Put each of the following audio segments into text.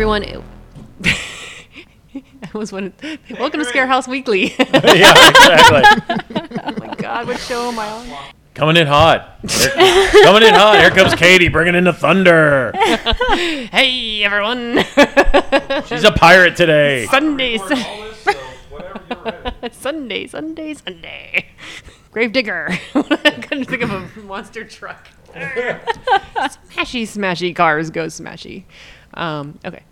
Hey everyone. I was one. Welcome to Scare House Weekly. yeah, exactly. oh my God, what show am I on? Coming in hot. Here- coming in hot. Here comes Katie bringing in the thunder. Hey everyone. She's a pirate today. Sundays. Sunday, Sunday, Sunday. Gravedigger. I couldn't think of a monster truck. smashy, smashy cars go smashy. Um, okay.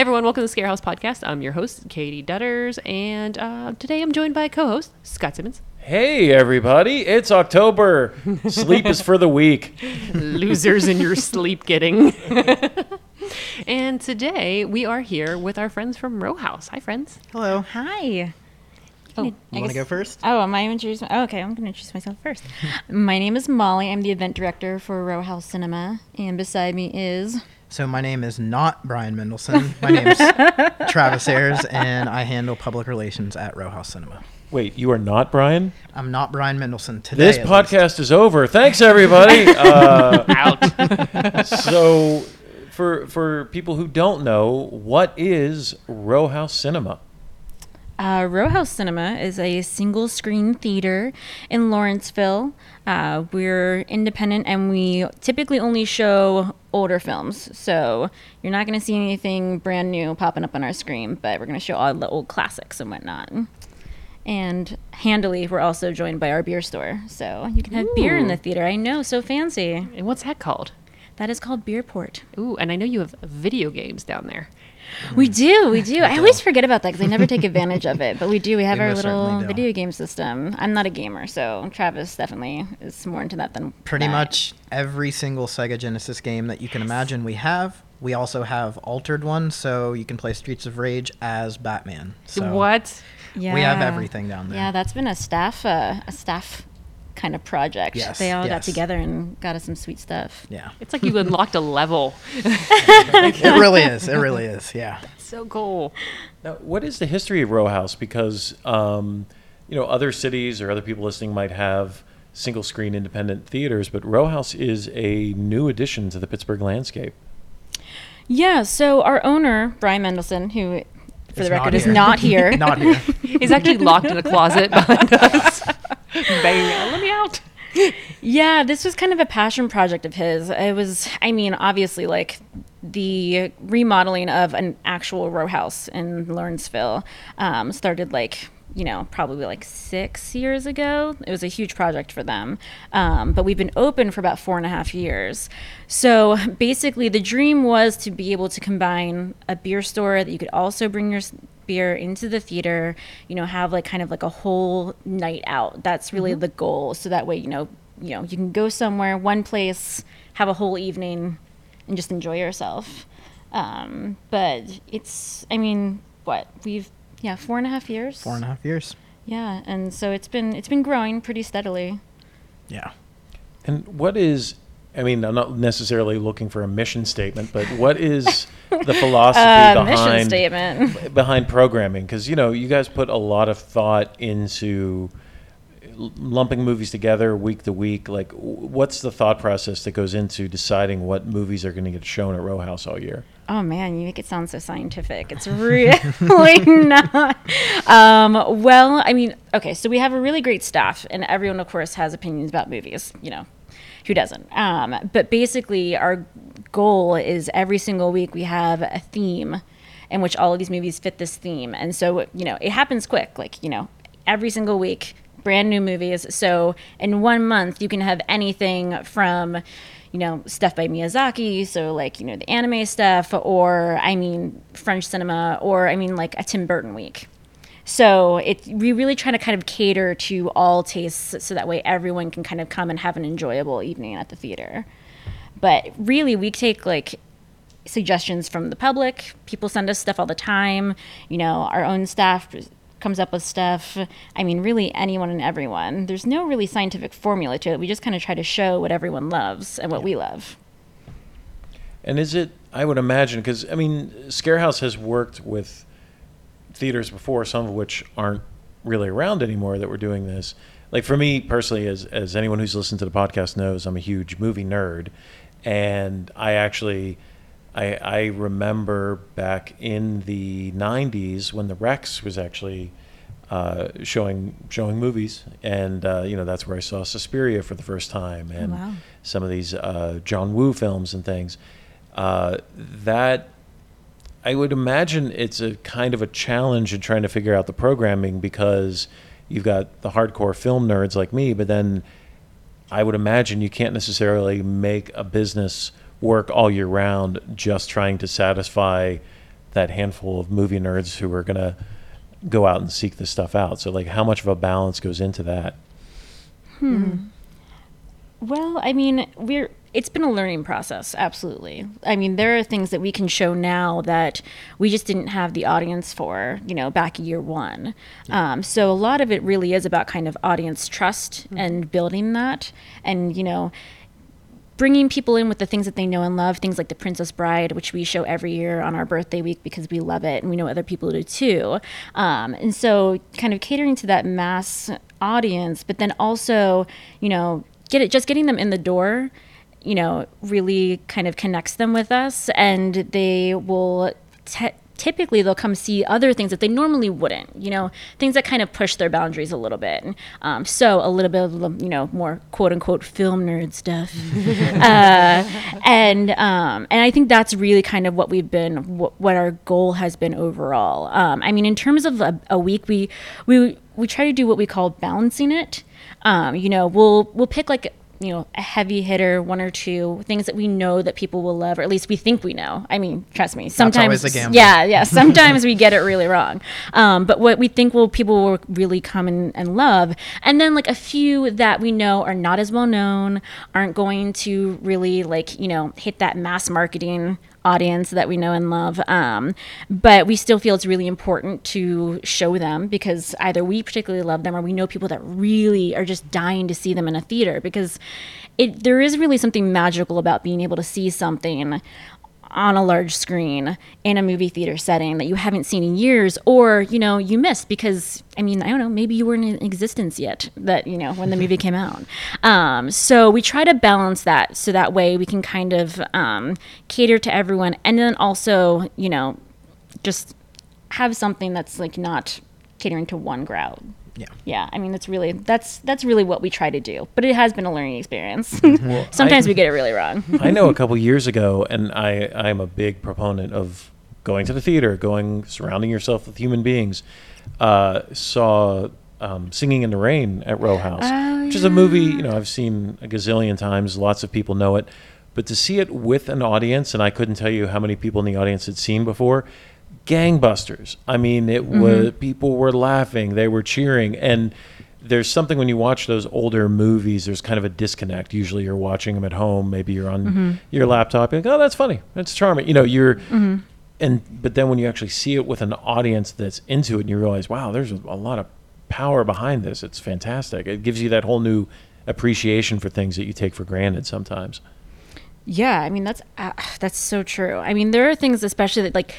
Hey everyone, welcome to the Scare House Podcast. I'm your host, Katie Dutters, and uh, today I'm joined by co-host Scott Simmons. Hey, everybody. It's October. Sleep is for the weak. Losers in your sleep getting. and today we are here with our friends from Row House. Hi, friends. Hello. Hi. Oh, You want to go first? Oh, am I introducing? Oh, okay, I'm going to introduce myself first. my name is Molly. I'm the event director for Row House Cinema, and beside me is. So my name is not Brian Mendelson. My name's Travis Ayers, and I handle public relations at Row House Cinema. Wait, you are not Brian? I'm not Brian Mendelson today. This at least. podcast is over. Thanks, everybody. Uh, Out. so, for for people who don't know, what is Row House Cinema? Uh, Row House Cinema is a single screen theater in Lawrenceville. Uh, we're independent and we typically only show older films. So you're not going to see anything brand new popping up on our screen, but we're going to show all the old classics and whatnot. And handily, we're also joined by our beer store. So you can have beer in the theater. I know, so fancy. and what's that called? That is called Beerport. Ooh, and I know you have video games down there. We do, we do. I always forget about that because I never take advantage of it. But we do. We have We our little video game system. I'm not a gamer, so Travis definitely is more into that than Pretty I. much every single Sega Genesis game that you can imagine we have. We also have altered ones, so you can play Streets of Rage as Batman. So what? Yeah. We have everything down there. Yeah, that's been a staff, uh, a staff kind of project. Yes, they all got together and got us some sweet stuff. Yeah. It's like you unlocked a level. it really is. It really is. Yeah. so cool. Now, what is the history of Row House? Because um, you know, other cities or other people listening might have single screen independent theaters, but Row House is a new addition to the Pittsburgh landscape. Yeah. So our owner Brian Mendelson, who for Is the record not is not here. Not here. He's actually locked in a closet behind us. Bang! Let me out. Yeah, this was kind of a passion project of his. It was, I mean, obviously, like the remodeling of an actual row house in Lawrenceville um, started like, you know, probably like six years ago. It was a huge project for them. Um, but we've been open for about four and a half years. So basically, the dream was to be able to combine a beer store that you could also bring your s- beer into the theater, you know, have like kind of like a whole night out. That's really the goal. So that way, you know, you know, you can go somewhere, one place, have a whole evening, and just enjoy yourself. Um, but it's, I mean, what we've, yeah, four and a half years. Four and a half years. Yeah, and so it's been it's been growing pretty steadily. Yeah. And what is, I mean, I'm not necessarily looking for a mission statement, but what is the philosophy Uh, behind statement. behind programming? Because you know, you guys put a lot of thought into l- lumping movies together week to week. Like, w- what's the thought process that goes into deciding what movies are going to get shown at Row House all year? Oh man, you make it sound so scientific. It's really not. Um, well, I mean, okay, so we have a really great staff, and everyone, of course, has opinions about movies. You know, who doesn't? Um, but basically, our goal is every single week we have a theme in which all of these movies fit this theme, and so you know, it happens quick. Like you know, every single week, brand new movies. So in one month, you can have anything from you know, stuff by Miyazaki, so like, you know, the anime stuff, or I mean, French cinema, or I mean, like a Tim Burton week. So it we really try to kind of cater to all tastes so that way everyone can kind of come and have an enjoyable evening at the theater. But really, we take like suggestions from the public. People send us stuff all the time. You know, our own staff comes up with stuff. I mean, really anyone and everyone. There's no really scientific formula to it. We just kind of try to show what everyone loves and what we love. And is it? I would imagine because I mean, Scarehouse has worked with theaters before, some of which aren't really around anymore that were doing this. Like for me personally, as as anyone who's listened to the podcast knows, I'm a huge movie nerd, and I actually I, I remember back in the 90s when the Rex was actually uh, showing showing movies, and uh, you know that's where I saw Suspiria for the first time, and wow. some of these uh, John Woo films and things. Uh, that I would imagine it's a kind of a challenge in trying to figure out the programming because you've got the hardcore film nerds like me, but then I would imagine you can't necessarily make a business work all year round just trying to satisfy that handful of movie nerds who are going to go out and seek this stuff out. So, like, how much of a balance goes into that? Hmm. Well, I mean, we're it's been a learning process, absolutely. I mean, there are things that we can show now that we just didn't have the audience for, you know, back year one. Um, so a lot of it really is about kind of audience trust and building that, and you know, bringing people in with the things that they know and love, things like The Princess Bride, which we show every year on our birthday week because we love it and we know other people do too. Um, and so, kind of catering to that mass audience, but then also, you know, get it just getting them in the door. You know, really kind of connects them with us, and they will te- typically they'll come see other things that they normally wouldn't you know things that kind of push their boundaries a little bit. Um, so a little bit of you know more quote unquote film nerd stuff. Uh, and um, and i think that's really kind of what we've been what, what our goal has been overall. Um, i mean in terms of a, a week we we we try to do what we call balancing it. Um, you know we'll we'll pick like you know a heavy hitter one or two things that we know that people will love or at least we think we know. I mean trust me sometimes always a gamble. yeah yeah sometimes we get it really wrong. Um, but what we think will people will really come and, and love. And then like a few that we know are not as well known aren't going to really like you know hit that mass marketing audience that we know and love. Um, but we still feel it's really important to show them because either we particularly love them or we know people that really are just dying to see them in a theater because it there is really something magical about being able to see something on a large screen in a movie theater setting that you haven't seen in years or you know you missed because i mean i don't know maybe you weren't in existence yet that you know when the movie came out. Um, so we try to balance that so that way we can kind of um, cater to everyone and then also you know just have something that's like not catering to one crowd Yeah. yeah i mean that's really that's that's really what we try to do but it has been a learning experience Well, sometimes I- we get it really wrong I know a couple years ago, and I I'm a big proponent of going to the theater, going surrounding yourself with human beings. Uh, saw um, Singing in the Rain at Row House, Oh, which is a movie you know I've seen a gazillion times. Lots of people know it, but to see it with an audience, and I couldn't tell you how many people in the audience had seen before. Gangbusters. I mean, it mm-hmm. was people were laughing, they were cheering, and there's something when you watch those older movies, there's kind of a disconnect. Usually you're watching them at home, maybe you're on mm-hmm. your laptop, you're like, oh, that's funny, that's charming. You know, you're, mm-hmm. and but then when you actually see it with an audience that's into it, and you realize, wow, there's a, a lot of power behind this. It's fantastic. It gives you that whole new appreciation for things that you take for granted sometimes. Yeah, I mean that's uh, that's so true. I mean there are things especially that like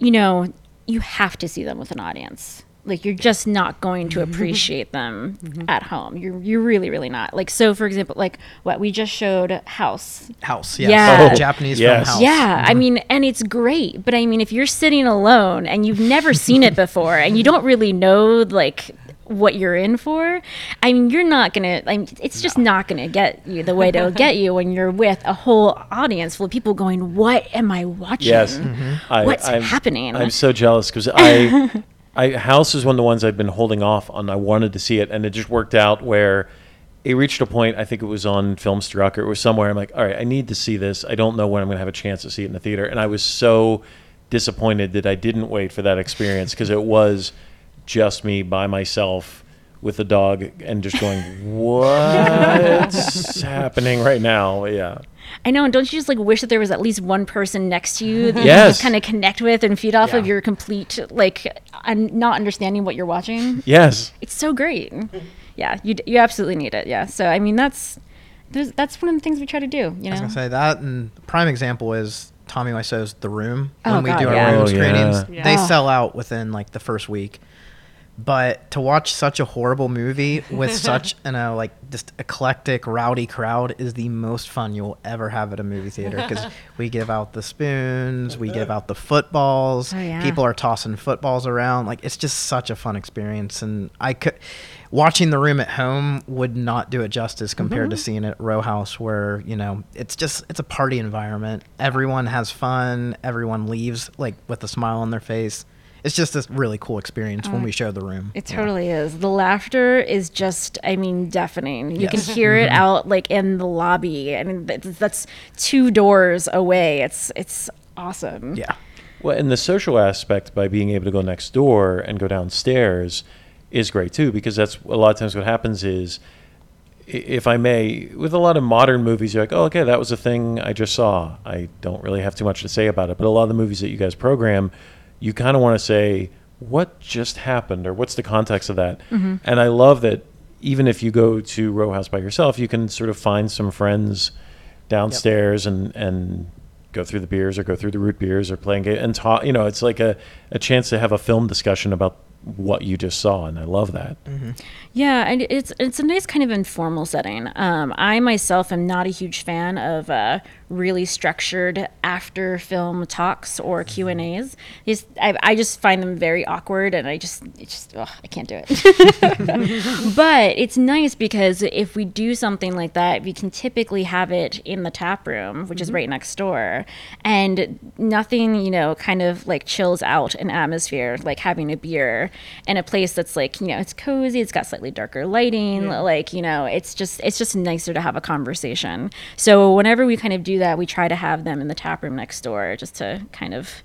you know, you have to see them with an audience. Like you're just not going to mm-hmm. appreciate them mm-hmm. at home. You're you're really really not. Like so for example, like what we just showed House. House. Yes. Yeah. Oh, Japanese yes. film House. Yeah, I mm-hmm. mean, and it's great, but I mean, if you're sitting alone and you've never seen it before and you don't really know like what you're in for, I mean, you're not gonna. I mean, it's just not gonna get you the way it'll get you when you're with a whole audience full of people going, "What am I watching? Yes, mm-hmm. Mm-hmm. I, What's I'm, happening?" I'm so jealous because I, I House is one of the ones I've been holding off on. I wanted to see it, and it just worked out where it reached a point. I think it was on Filmstruck or it was somewhere. I'm like, all right, I need to see this. I don't know when I'm going to have a chance to see it in the theater, and I was so disappointed that I didn't wait for that experience because it was just me by myself with the dog and just going, what's happening right now? Yeah. I know, and don't you just like wish that there was at least one person next to you that you Yes. could just kind of connect with and feed off of your complete like un- not understanding what you're watching? Yes. it's so great. Yeah, you d- you absolutely need it. Yeah. So I mean, that's there's, that's one of the things we try to do. You know? I was know. gonna say that, and prime example is Tommy Wiseau's The Room. Oh, when we God, do our yeah. room Oh, screenings, yeah. they sell out within like the first week. But to watch such a horrible movie with such an uh, like just eclectic, rowdy crowd is the most fun you'll ever have at a movie theater because we give out the spoons, we give out the footballs. Oh, yeah. People are tossing footballs around. Like it's just such a fun experience, and I could watching the room at home would not do it justice compared to seeing it at Row House, where you know it's just it's a party environment. Everyone has fun. Everyone leaves like with a smile on their face. It's just a really cool experience when uh, we show the room. It Yeah. totally is. The laughter is just, I mean, deafening. You Yes. can hear it mm-hmm. out like in the lobby. I mean, that's, that's two doors away. It's it's awesome. Yeah. Well, and the social aspect by being able to go next door and go downstairs is great too, because that's a lot of times what happens is, if I may, with a lot of modern movies, you're like, oh, okay, that was a thing I just saw. I don't really have too much to say about it. But a lot of the movies that you guys program, you kind of want to say, what just happened or what's the context of that? And I love that even if you go to Row House by yourself, you can sort of find some friends downstairs and and go through the beers or go through the root beers or playing game and talk. You know, it's like a, a chance to have a film discussion about what you just saw, and I love that. Yeah, and it's it's a nice kind of informal setting. Um, I myself am not a huge fan of uh, really structured after film talks or Q and A's. Just I, I just find them very awkward, and I just it just ugh, I can't do it. but it's nice because if we do something like that, we can typically have it in the tap room, which is mm-hmm. right next door, and nothing you know kind of like chills out an atmosphere like having a beer in a place that's like you know it's cozy, it's got slightly darker lighting, like you know it's just it's just nicer to have a conversation. So whenever we kind of do that, we try to have them in the tap room next door just to kind of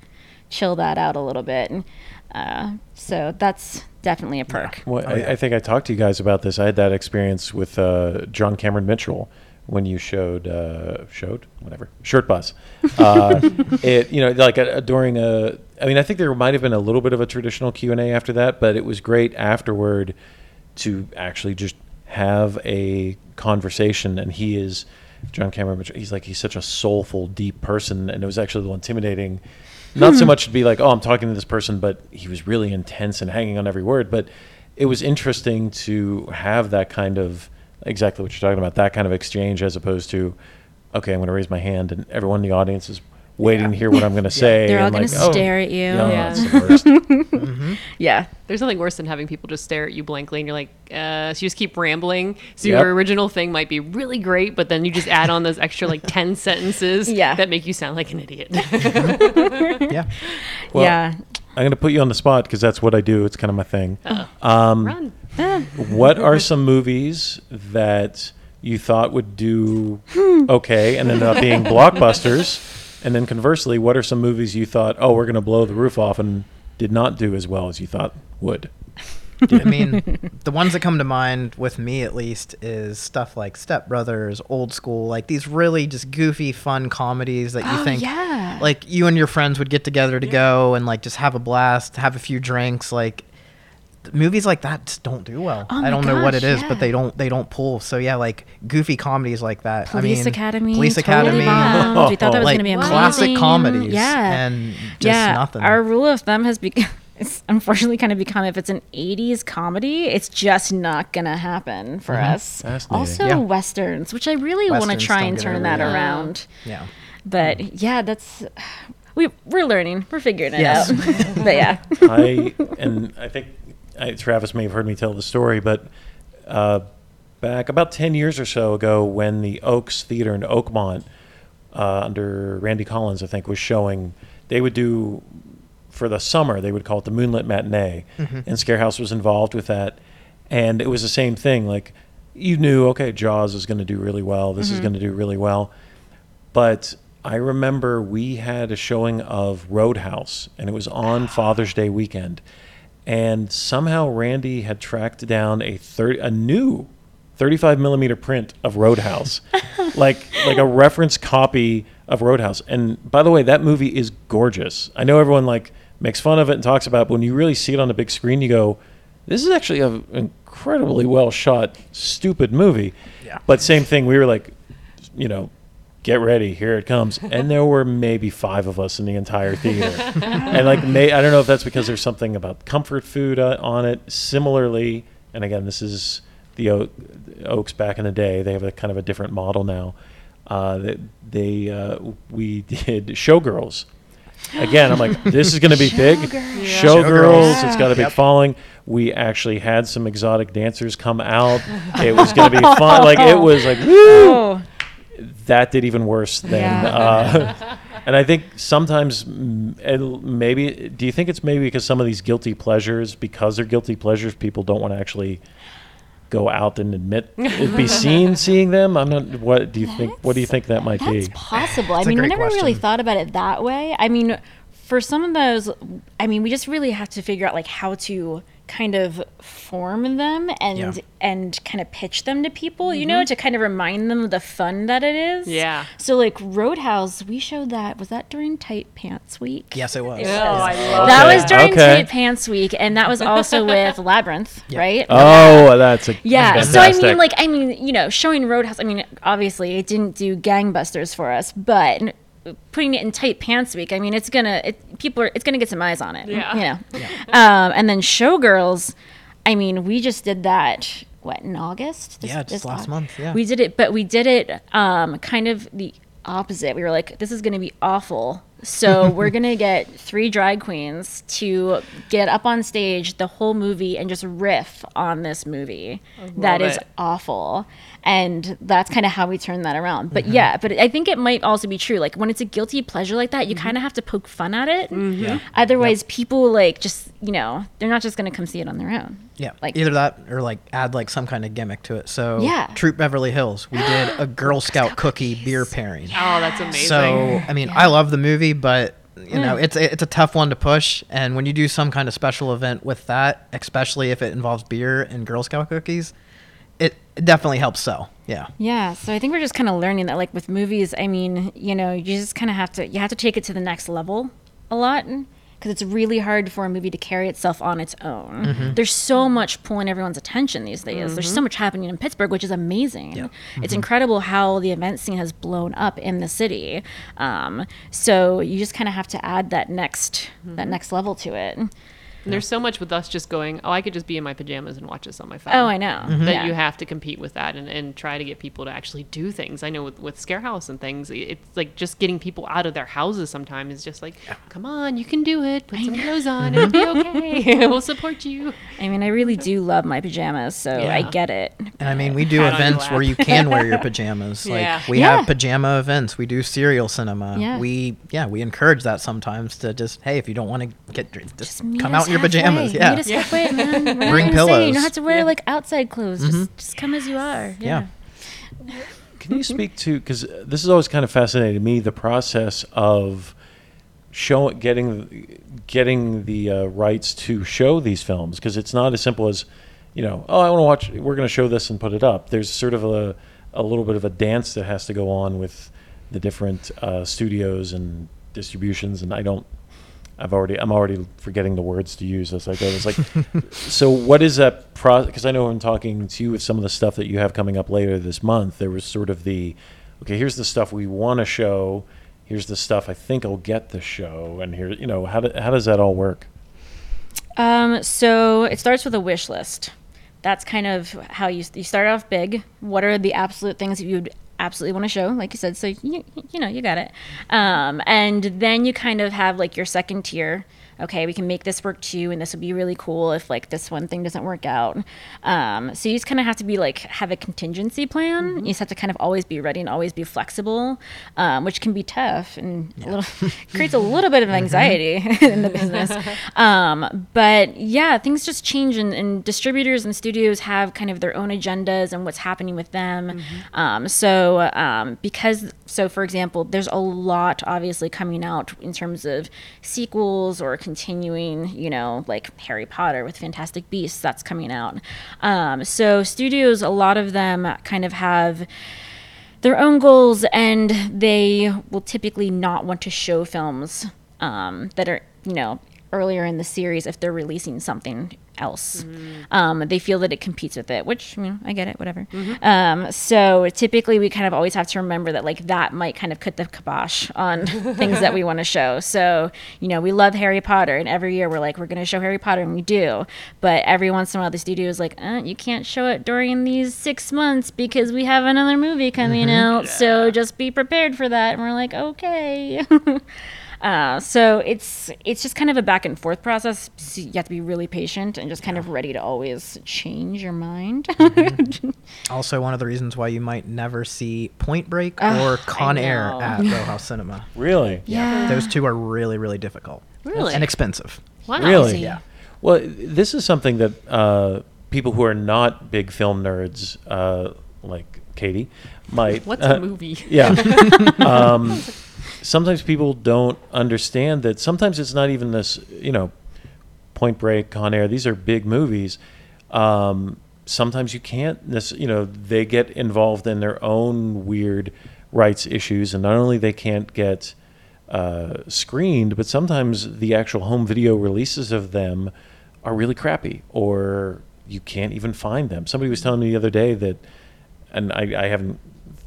chill that out a little bit. And, uh, so that's definitely a perk. Well, Oh, yeah. I, I think I talked to you guys about this. I had that experience with uh, John Cameron Mitchell when you showed uh, showed whatever Shortbus. Uh, it you know like uh, during a. I mean, I think there might have been a little bit of a traditional Q and A after that, but it was great afterward to actually just have a conversation. And he is John Cameron Mitchell. He's like he's such a soulful, deep person, and it was actually a little intimidating. Not so hmm. much to be like, oh, I'm talking to this person, but he was really intense and hanging on every word. But it was interesting to have that kind of exactly what you're talking about, that kind of exchange, as opposed to, okay, I'm going to raise my hand, and everyone in the audience is waiting to hear what I'm going to say. They're all and gonna like, oh, stare at you. Yeah, Yeah. it's the worst. Yeah. There's nothing worse than having people just stare at you blankly and you're like, uh, so you just keep rambling. So Yep. your original thing might be really great, but then you just add on those extra like 10 sentences Yeah. that make you sound like an idiot. Yeah. Well, yeah. I'm going to put you on the spot because that's what I do. It's kind of my thing. Um, Run. what are some movies that you thought would do okay and ended up being blockbusters? And then conversely, what are some movies you thought, oh, we're going to blow the roof off and did not do as well as you thought would? I mean, the ones that come to mind with me at least is stuff like Step Brothers, Old School, like these really just goofy, fun comedies that you Oh, think, yeah. like you and your friends would get together to go and like just have a blast, have a few drinks. Like th- movies like that just don't do well. Oh I don't know what it is, yeah. but they don't they don't pull. So yeah, like goofy comedies like that. Police I mean, Academy. Police totally Academy, bombed. we thought that was like, going to be amazing. classic comedies. Yeah, and just yeah. nothing. Our rule of thumb has become. It's unfortunately kind of become if it's an 80s comedy, it's just not going to happen for mm-hmm. us. Also, yeah. Westerns, which I really want to try and turn that around. Yeah. But mm. yeah, that's we we're learning. We're figuring it Yes. out. but yeah. I and I think I, Travis may have heard me tell the story, but uh, back about ten years or so ago, when the Oaks Theater in Oakmont, uh, under Randy Collins, I think, was showing, they would do for the summer. They would call it the Moonlit Matinee, and Scarehouse was involved with that, and it was the same thing. Like you knew, okay, Jaws is going to do really well. This is going to do really well. But I remember we had a showing of Roadhouse, and it was on Father's Day weekend. And somehow Randy had tracked down a thirty, a new 35 millimeter print of Roadhouse, like like a reference copy of Roadhouse. And by the way, that movie is gorgeous. I know everyone like makes fun of it and talks about, it, but when you really see it on a big screen, you go, "This is actually an incredibly well shot, stupid movie." Yeah. But same thing, we were like, you know, get ready, here it comes. And there were maybe five of us in the entire theater. and like, may, I don't know if that's because there's something about comfort food uh, on it. Similarly, and again, this is the Oak, Oaks back in the day. They have a kind of a different model now. Uh, they, they uh, we did Showgirls. Again, I'm like, this is going to be big. Showgirls. Showgirls, Yeah. it's got a big Yep. following. We actually had some exotic dancers come out. It was going to be fun. Like it was like, woo! Oh, that did even worse than. Yeah. Uh, and I think sometimes, maybe, do you think it's maybe because some of these guilty pleasures, because they're guilty pleasures, people don't want to actually go out and admit, be seen seeing them? I'm not. What do you think? What do you think that might That's be? possible. That's I a mean, I great never really thought about it that way. I mean, for some of those, I mean, we just really have to figure out like how to kind of form them and Yeah. and kind of pitch them to people, you know, mm-hmm. to kind of remind them of the fun that it is. Yeah. So like Roadhouse, we showed that. Was that during Tight Pants Week? Yes, it was. Oh, I love That Okay, was during okay. Tight Pants Week, and that was also with Labyrinth, right? Oh, that's a Yeah. So I mean, like, I mean, you know, showing Roadhouse. I mean, obviously, it didn't do gangbusters for us, but n- putting it in tight pants week. I mean, it's gonna. It, people are. It's gonna get some eyes on it. Yeah. You know. Um, and then Showgirls. I mean, we just did that. What in August? This- Yeah, just this last Au- month, yeah. We did it, but we did it um, kind of the opposite. We were like, this is going to be awful. So we're going to get three drag queens to get up on stage the whole movie and just riff on this movie that love is it. awful. And that's kind of how we turn that around. But yeah, but I think it might also be true. Like when it's a guilty pleasure like that, you mm-hmm. kind of have to poke fun at it. Mm-hmm. Yeah. Otherwise, people like just, you know, they're not just going to come see it on their own. Yeah, Like- either that or like add like some kind of gimmick to it. So Yeah. Troop Beverly Hills, we did a Girl Scout cookie beer pairing. Oh, that's amazing. So I mean, I love the movie, but you know, mm. it's it's a tough one to push. And when you do some kind of special event with that, especially if it involves beer and Girl Scout cookies, it, it definitely helps sell. Yeah. Yeah, so I think we're just kind of learning that, like with movies, I mean, you know, you just kind of have to you have to take it to the next level a lot because it's really hard for a movie to carry itself on its own. Mm-hmm. There's so much pulling everyone's attention these days. There's mm-hmm. so much happening in Pittsburgh, which is amazing. It's mm-hmm. incredible how the event scene has blown up in the city. Um, so you just kind of have to add that next that next level to it. And there's so much with us just going, oh, I could just be in my pajamas and watch this on my phone. Oh, I know. Mm-hmm. That Yeah. you have to compete with that and, and try to get people to actually do things. I know with, with Scarehouse and things, it's like just getting people out of their houses sometimes is just like, come on, you can do it. Put some clothes on. It'll be mm-hmm. okay. we'll support you. I mean, I really do love my pajamas, so I get it. And I mean, we do Pat events where you can wear your pajamas. Like Yeah. we Yeah. have pajama events. We do cereal cinema. Yeah. We yeah, we encourage that sometimes to just hey, if you don't want to get dressed, just, come out in your halfway. pajamas. Meet Yeah. us halfway, man. We're Bring gonna You don't have to wear Yeah. like outside clothes. Just, just come as you are. Yeah. Yeah. Can you speak to because this is always kind of fascinated me the process of showing getting getting the uh, rights to show these films because it's not as simple as you know oh I want to watch we're going to show this and put it up. There's sort of a a little bit of a dance that has to go on with the different uh, studios and distributions and I don't. I've already. I'm already forgetting the words to use as I go. It's like, so what is that process? Because I know I'm talking to you with some of the stuff that you have coming up later this month. There was sort of the, okay, here's the stuff we want to show. Here's the stuff I think I'll get the show, and here, you know, how do, how does that all work? Um, so it starts with a wish list. That's kind of how you you start off big. What are the absolute things that you'd absolutely want to show? Like you said, so you you know you got it. Um, and then you kind of have like your second tier. Okay, we can make this work too, and this would be really cool if like this one thing doesn't work out. Um, so you just kind of have to be like have a contingency plan. You just have to kind of always be ready and always be flexible, um, which can be tough and a little creates a little bit of anxiety in the business. Um, but yeah, things just change, and, and distributors and studios have kind of their own agendas and what's happening with them. Um, so um, because so for example, there's a lot obviously coming out in terms of sequels or continuing, you know, like Harry Potter with Fantastic Beasts that's coming out. Um, so studios, a lot of them kind of have their own goals and they will typically not want to show films um, that are you know earlier in the series if they're releasing something else. Um, they feel that it competes with it, which you know, I get it, whatever. Um, so typically, we kind of always have to remember that like that might kind of cut the kibosh on things that we want to show. So you know, we love Harry Potter, and every year we're like, we're going to show Harry Potter, and we do. But every once in a while, the studio is like, uh, you can't show it during these six months because we have another movie coming out. So just be prepared for that. And we're like, okay. Uh, so it's it's just kind of a back and forth process. So you have to be really patient and just kind of ready to always change your mind. Also, one of the reasons why you might never see Point Break Ugh, or Con Air at Row House Cinema. Really? yeah. Those two are really, really difficult. Really? And expensive. Wow. Really? Yeah. Well, this is something that uh, people who are not big film nerds, uh, like Katie, might. What's uh, a movie? Yeah. um, sometimes people don't understand that sometimes it's not even this, you know, Point Break, Con Air, these are big movies. Um, sometimes you can't, you know, they get involved in their own weird rights issues, and not only they can't get uh, screened, but sometimes the actual home video releases of them are really crappy, or you can't even find them. Somebody was telling me the other day that, and I, I haven't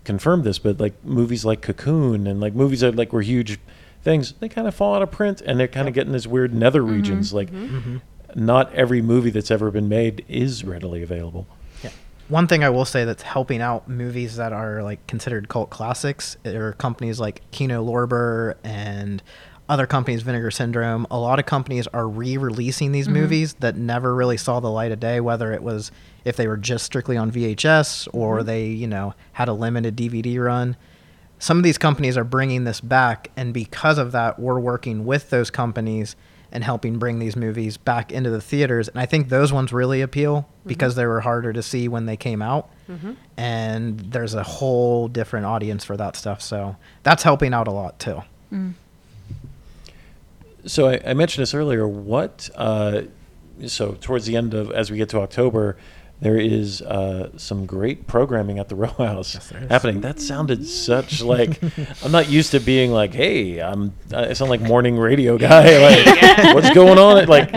confirmed this, but like movies like Cocoon and like movies that like were huge things, they kind of fall out of print, and they're kind of getting this weird nether mm-hmm. regions. Like, mm-hmm. Mm-hmm. not every movie that's ever been made is readily available. Yeah. One thing I will say that's helping out movies that are like considered cult classics are companies like Kino Lorber and other companies, Vinegar Syndrome. A lot of companies are re-releasing these movies that never really saw the light of day, whether it was if they were just strictly on VHS or mm-hmm. they, you know, had a limited DVD run. Some of these companies are bringing this back, and because of that, we're working with those companies and helping bring these movies back into the theaters. And I think those ones really appeal mm-hmm. because they were harder to see when they came out. Mm-hmm. And there's a whole different audience for that stuff. So that's helping out a lot too. Mm. So I, I mentioned this earlier. What? Uh, so towards the end of as we get to October, there is uh, some great programming at the Row House there is. happening. That sounded such like I'm not used to being like, hey, I'm. I sound like morning radio guy. Like, what's going on? Like,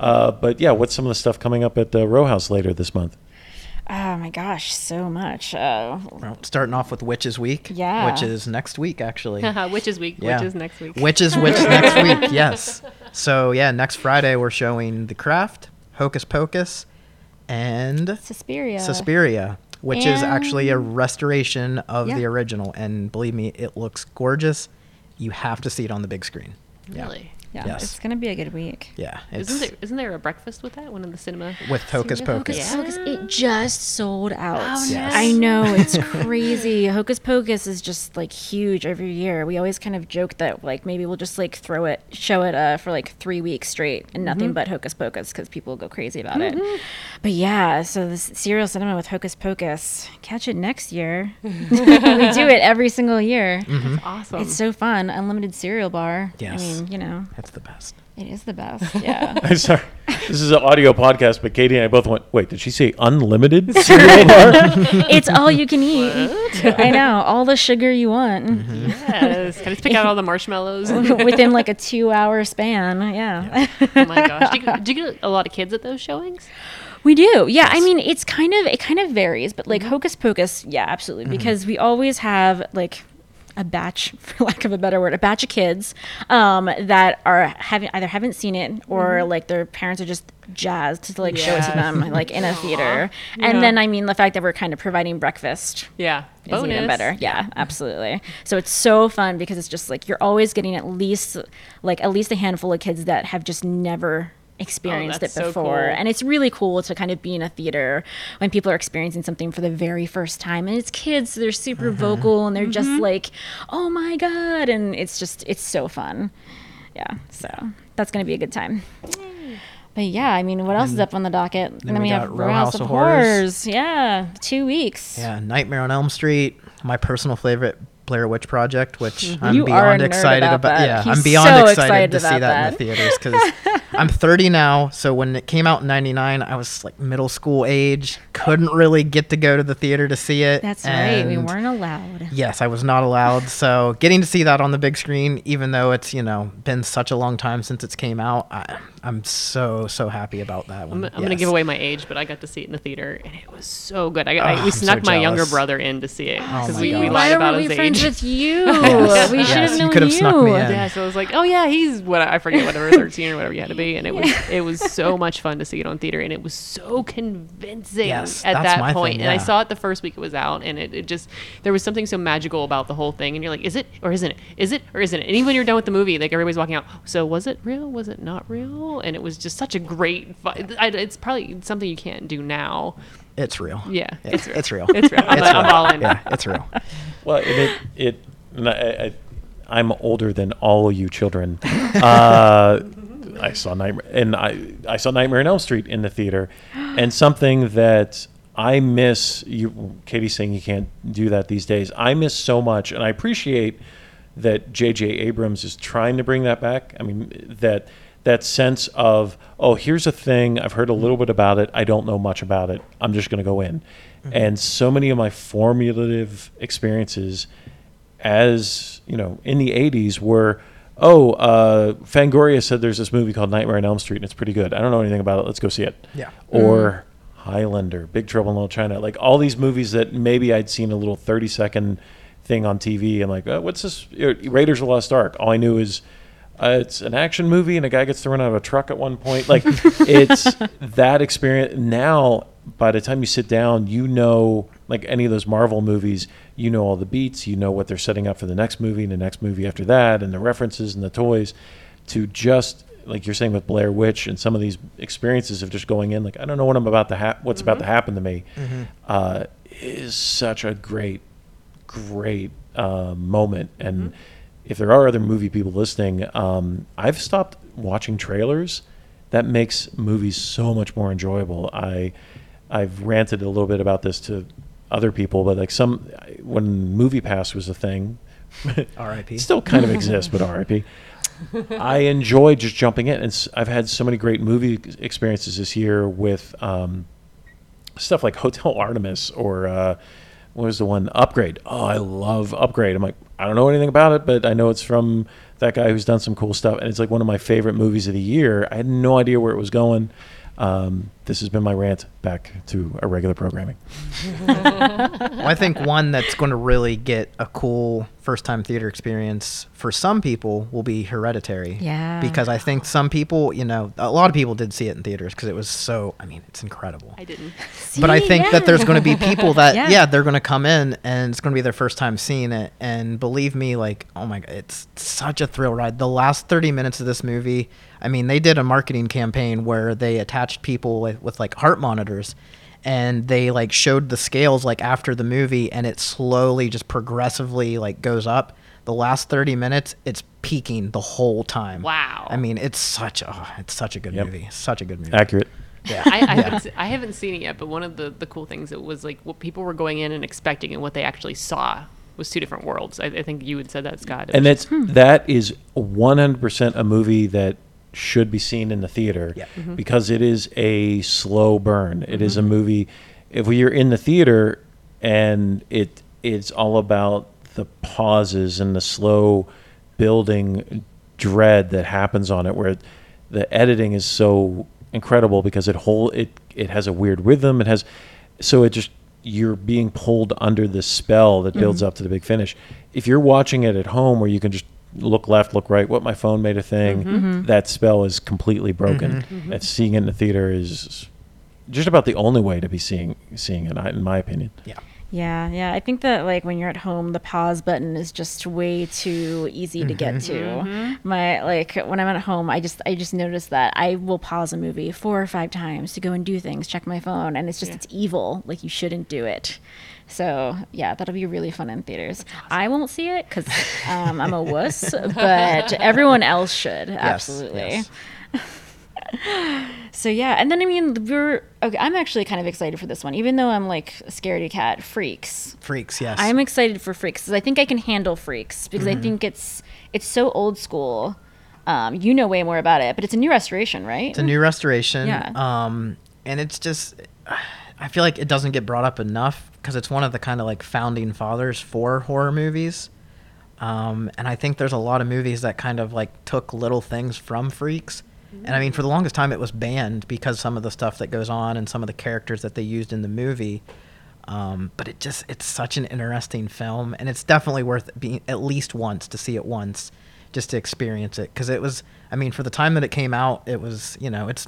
uh, but yeah, what's some of the stuff coming up at the Row House later this month? oh my gosh, so much. Uh, Well, starting off with Witches Week, Yeah. which is next week actually. which is week. Yeah. Which is next week. Witches Witch next week, yes. So yeah, next Friday we're showing The Craft, Hocus Pocus, and Suspiria. Suspiria, which is actually a restoration of the original. And believe me, it looks gorgeous. You have to see it on the big screen. Yeah. Really? Yeah, Yes. it's gonna be a good week. Yeah. Isn't there isn't there a breakfast with that one in the cinema? with Hocus Pocus. Yeah. Hocus Pocus, it just sold out. Oh, Yes. I know it's crazy. Hocus Pocus is just like huge every year. We always kind of joke that like maybe we'll just like throw it, show it uh, for like three weeks straight and nothing mm-hmm. but Hocus Pocus because people go crazy about it. Mm-hmm. But yeah, so this cereal cinema with Hocus Pocus, catch it next year. we do it every single year. Mm-hmm. That's awesome. It's so fun. Unlimited cereal bar. Yes. I mean, you know, That's the best. it is the best. Yeah. I'm sorry. This is an audio podcast, but Katie and I both went. Wait, did she say unlimited cereal bar? it's all you can eat. I know. All the sugar you want. Mm-hmm. yes. Can I just pick out all the marshmallows? within like a two hour span. Yeah. oh my gosh. Do you, do you get a lot of kids at those showings? we do. Yeah. I mean, it's kind of, it kind of varies, but like mm-hmm. Hocus Pocus, yeah, absolutely. Mm-hmm. Because we always have like, a batch, for lack of a better word, a batch of kids um, that are having either haven't seen it or like their parents are just jazzed to like show it to them like in a theater. Yeah. And then I mean the fact that we're kind of providing breakfast Yeah. is even better. Yeah, absolutely. So it's so fun because it's just like you're always getting at least like at least a handful of kids that have just never experienced it that's so before. cool. And it's really cool to kind of be in a theater when people are experiencing something for the very first time. And it's kids, so they're super vocal and they're just Mm-hmm. like, "Oh my god." And it's just it's so fun. Yeah. So that's going to be a good time. But yeah, I mean, what else is up on the docket? And then, we we, got have Row House of Horrors. Horrors. Yeah, two weeks. Yeah, Nightmare on Elm Street, my personal favorite, Blair Witch Project, which mm-hmm. I'm are a beyond nerd excited about about. Yeah, He's I'm beyond so excited, excited to see about that, in the theaters because I'm 30 now. So when it came out in '99, I was like middle school age. Couldn't really get to go to the theater to see it. That's right. We weren't allowed. Yes, I was not allowed. So getting to see that on the big screen, even though it's you know been such a long time since it's came out, I, I'm so so happy about that I'm, one. I'm gonna give away my age, but I got to see it in the theater, and it was so good. I, I Oh, we I'm so snuck my younger brother in to see it oh because my we, we lied about his we friends age. with you? Yes. We should Yes, have you known could have snuck me in. Yeah, so I was like, oh yeah, he's what I forget whatever thirteen or whatever you had to be, and it was it was so much fun to see it on theater, and it was so convincing Yes, at that point. thing, And I saw it the first week it was out, and it, it just there was something so magical about the whole thing, and you're like, is it or isn't it? Is it or isn't it? And even when you're done with the movie, like everybody's walking out, so was it real? Was it not real? And it was just such a great. fi- I, it's probably something you can't do now. It's real. Yeah, Yeah, it's real. It's real. It's real. I'm, It's I'm real. all in. Yeah, it's real. Well, and it it I, I, I'm older than all you children. Uh, I saw Nightmare, and I I saw Nightmare on Elm Street in the theater, and something that I miss. You, Katie's saying you can't do that these days. I miss so much, and I appreciate that J.J. Abrams is trying to bring that back. I mean that that sense of oh here's a thing I've heard a little bit about it. I don't know much about it. I'm just going to go in. And so many of my formulative experiences as you know in the 80s were oh uh, fangoria said there's this movie called nightmare on elm street and it's pretty good i don't know anything about it let's go see it Yeah. or highlander big trouble in little china like all these movies that maybe i'd seen a little 30 second thing on tv and like oh, what's this Uh, raiders of the lost ark all i knew is uh, it's an action movie and a guy gets thrown out of a truck at one point. Like it's that experience. Now by the time you sit down you know like any of those marvel movies you know all the beats you know what they're setting up for the next movie and the next movie after that and the references and the toys to just like you're saying with blair witch and some of these experiences of just going in like i don't know what i'm about to ha- what's about to happen to me. Uh, is such a great great uh, moment. And if there are other movie people listening, um, I've stopped watching trailers. That makes movies so much more enjoyable. I I've ranted a little bit about this to other people, but like some when Movie Pass was a thing, R.I.P.. still kind of exists, but R.I.P. I enjoy just jumping in, and I've had so many great movie experiences this year with um, stuff like Hotel Artemis or uh, what was the one Upgrade. Oh, I love Upgrade. I'm like, I don't know anything about it, but I know it's from that guy who's done some cool stuff, and it's like one of my favorite movies of the year. I had no idea where it was going. Um, this has been my rant back to our regular programming. Well, I think one that's going to really get a cool first time theater experience for some people will be Hereditary. Yeah. Because I think some people, you know, a lot of people did see it in theaters because it was so, I mean, it's incredible. I didn't. but I See? think that there's going to be people that, Yeah. yeah. they're going to come in and it's going to be their first time seeing it. And believe me, like, oh my God, it's such a thrill ride. The last 30 minutes of this movie, I mean, they did a marketing campaign where they attached people with, with like heart monitors and they like showed the scales like after the movie and it slowly just progressively like goes up. The last 30 minutes, it's peaking the whole time. Wow. I mean, it's such a, oh, it's such a good Yep. movie. Such a good movie. Accurate. Yeah. I, I, Yeah. haven't, se- I haven't seen it yet, but one of the, the cool things it was like what people were going in and expecting and what they actually saw was two different worlds. I, I think you had said that, Scott. And was that's that is 100% a movie that should be seen in the theater Yeah. Mm-hmm. Mm-hmm. because it is a slow burn. It is a mm-hmm. movie if you're in the theater and it it's all about the pauses and the slow building dread that happens on it where the editing is so incredible because it whole it it has a weird rhythm. It has so it just you're being pulled under the spell that builds up to the big finish. If you're watching it at home where you can just look left look right what my phone made a thing mm-hmm. Mm-hmm. that spell is completely broken. Mm-hmm. And seeing it in the theater is just about the only way to be seeing seeing it in my opinion. Yeah. Yeah, yeah. I think that like when you're at home, the pause button is just way too easy to get to. My like when I'm at home, I just I just notice that I will pause a movie four or five times to go and do things, check my phone, and it's just Yeah. it's evil. Like you shouldn't do it. So yeah, that'll be really fun in theaters. I won't see it because um, I'm a wuss, but everyone else should absolutely. yes. So yeah, and then I mean, we're okay. I'm actually kind of excited for this one, even though I'm like a scaredy cat. Freaks. Freaks, yes. I'm excited for Freaks because I think I can handle Freaks because Mm-hmm. I think it's it's so old school. Um, you know way more about it, but it's a new restoration, right? It's a new restoration. Yeah. Um, and it's just, I feel like it doesn't get brought up enough because it's one of the kind of like founding fathers for horror movies. Um, and I think there's a lot of movies that kind of like took little things from Freaks. And I mean, for the longest time, it was banned because some of the stuff that goes on and some of the characters that they used in the movie. Um, but it just, it's such an interesting film. And it's definitely worth being at least once to see it once just to experience it. Because it was, I mean, for the time that it came out, it was, you know, it's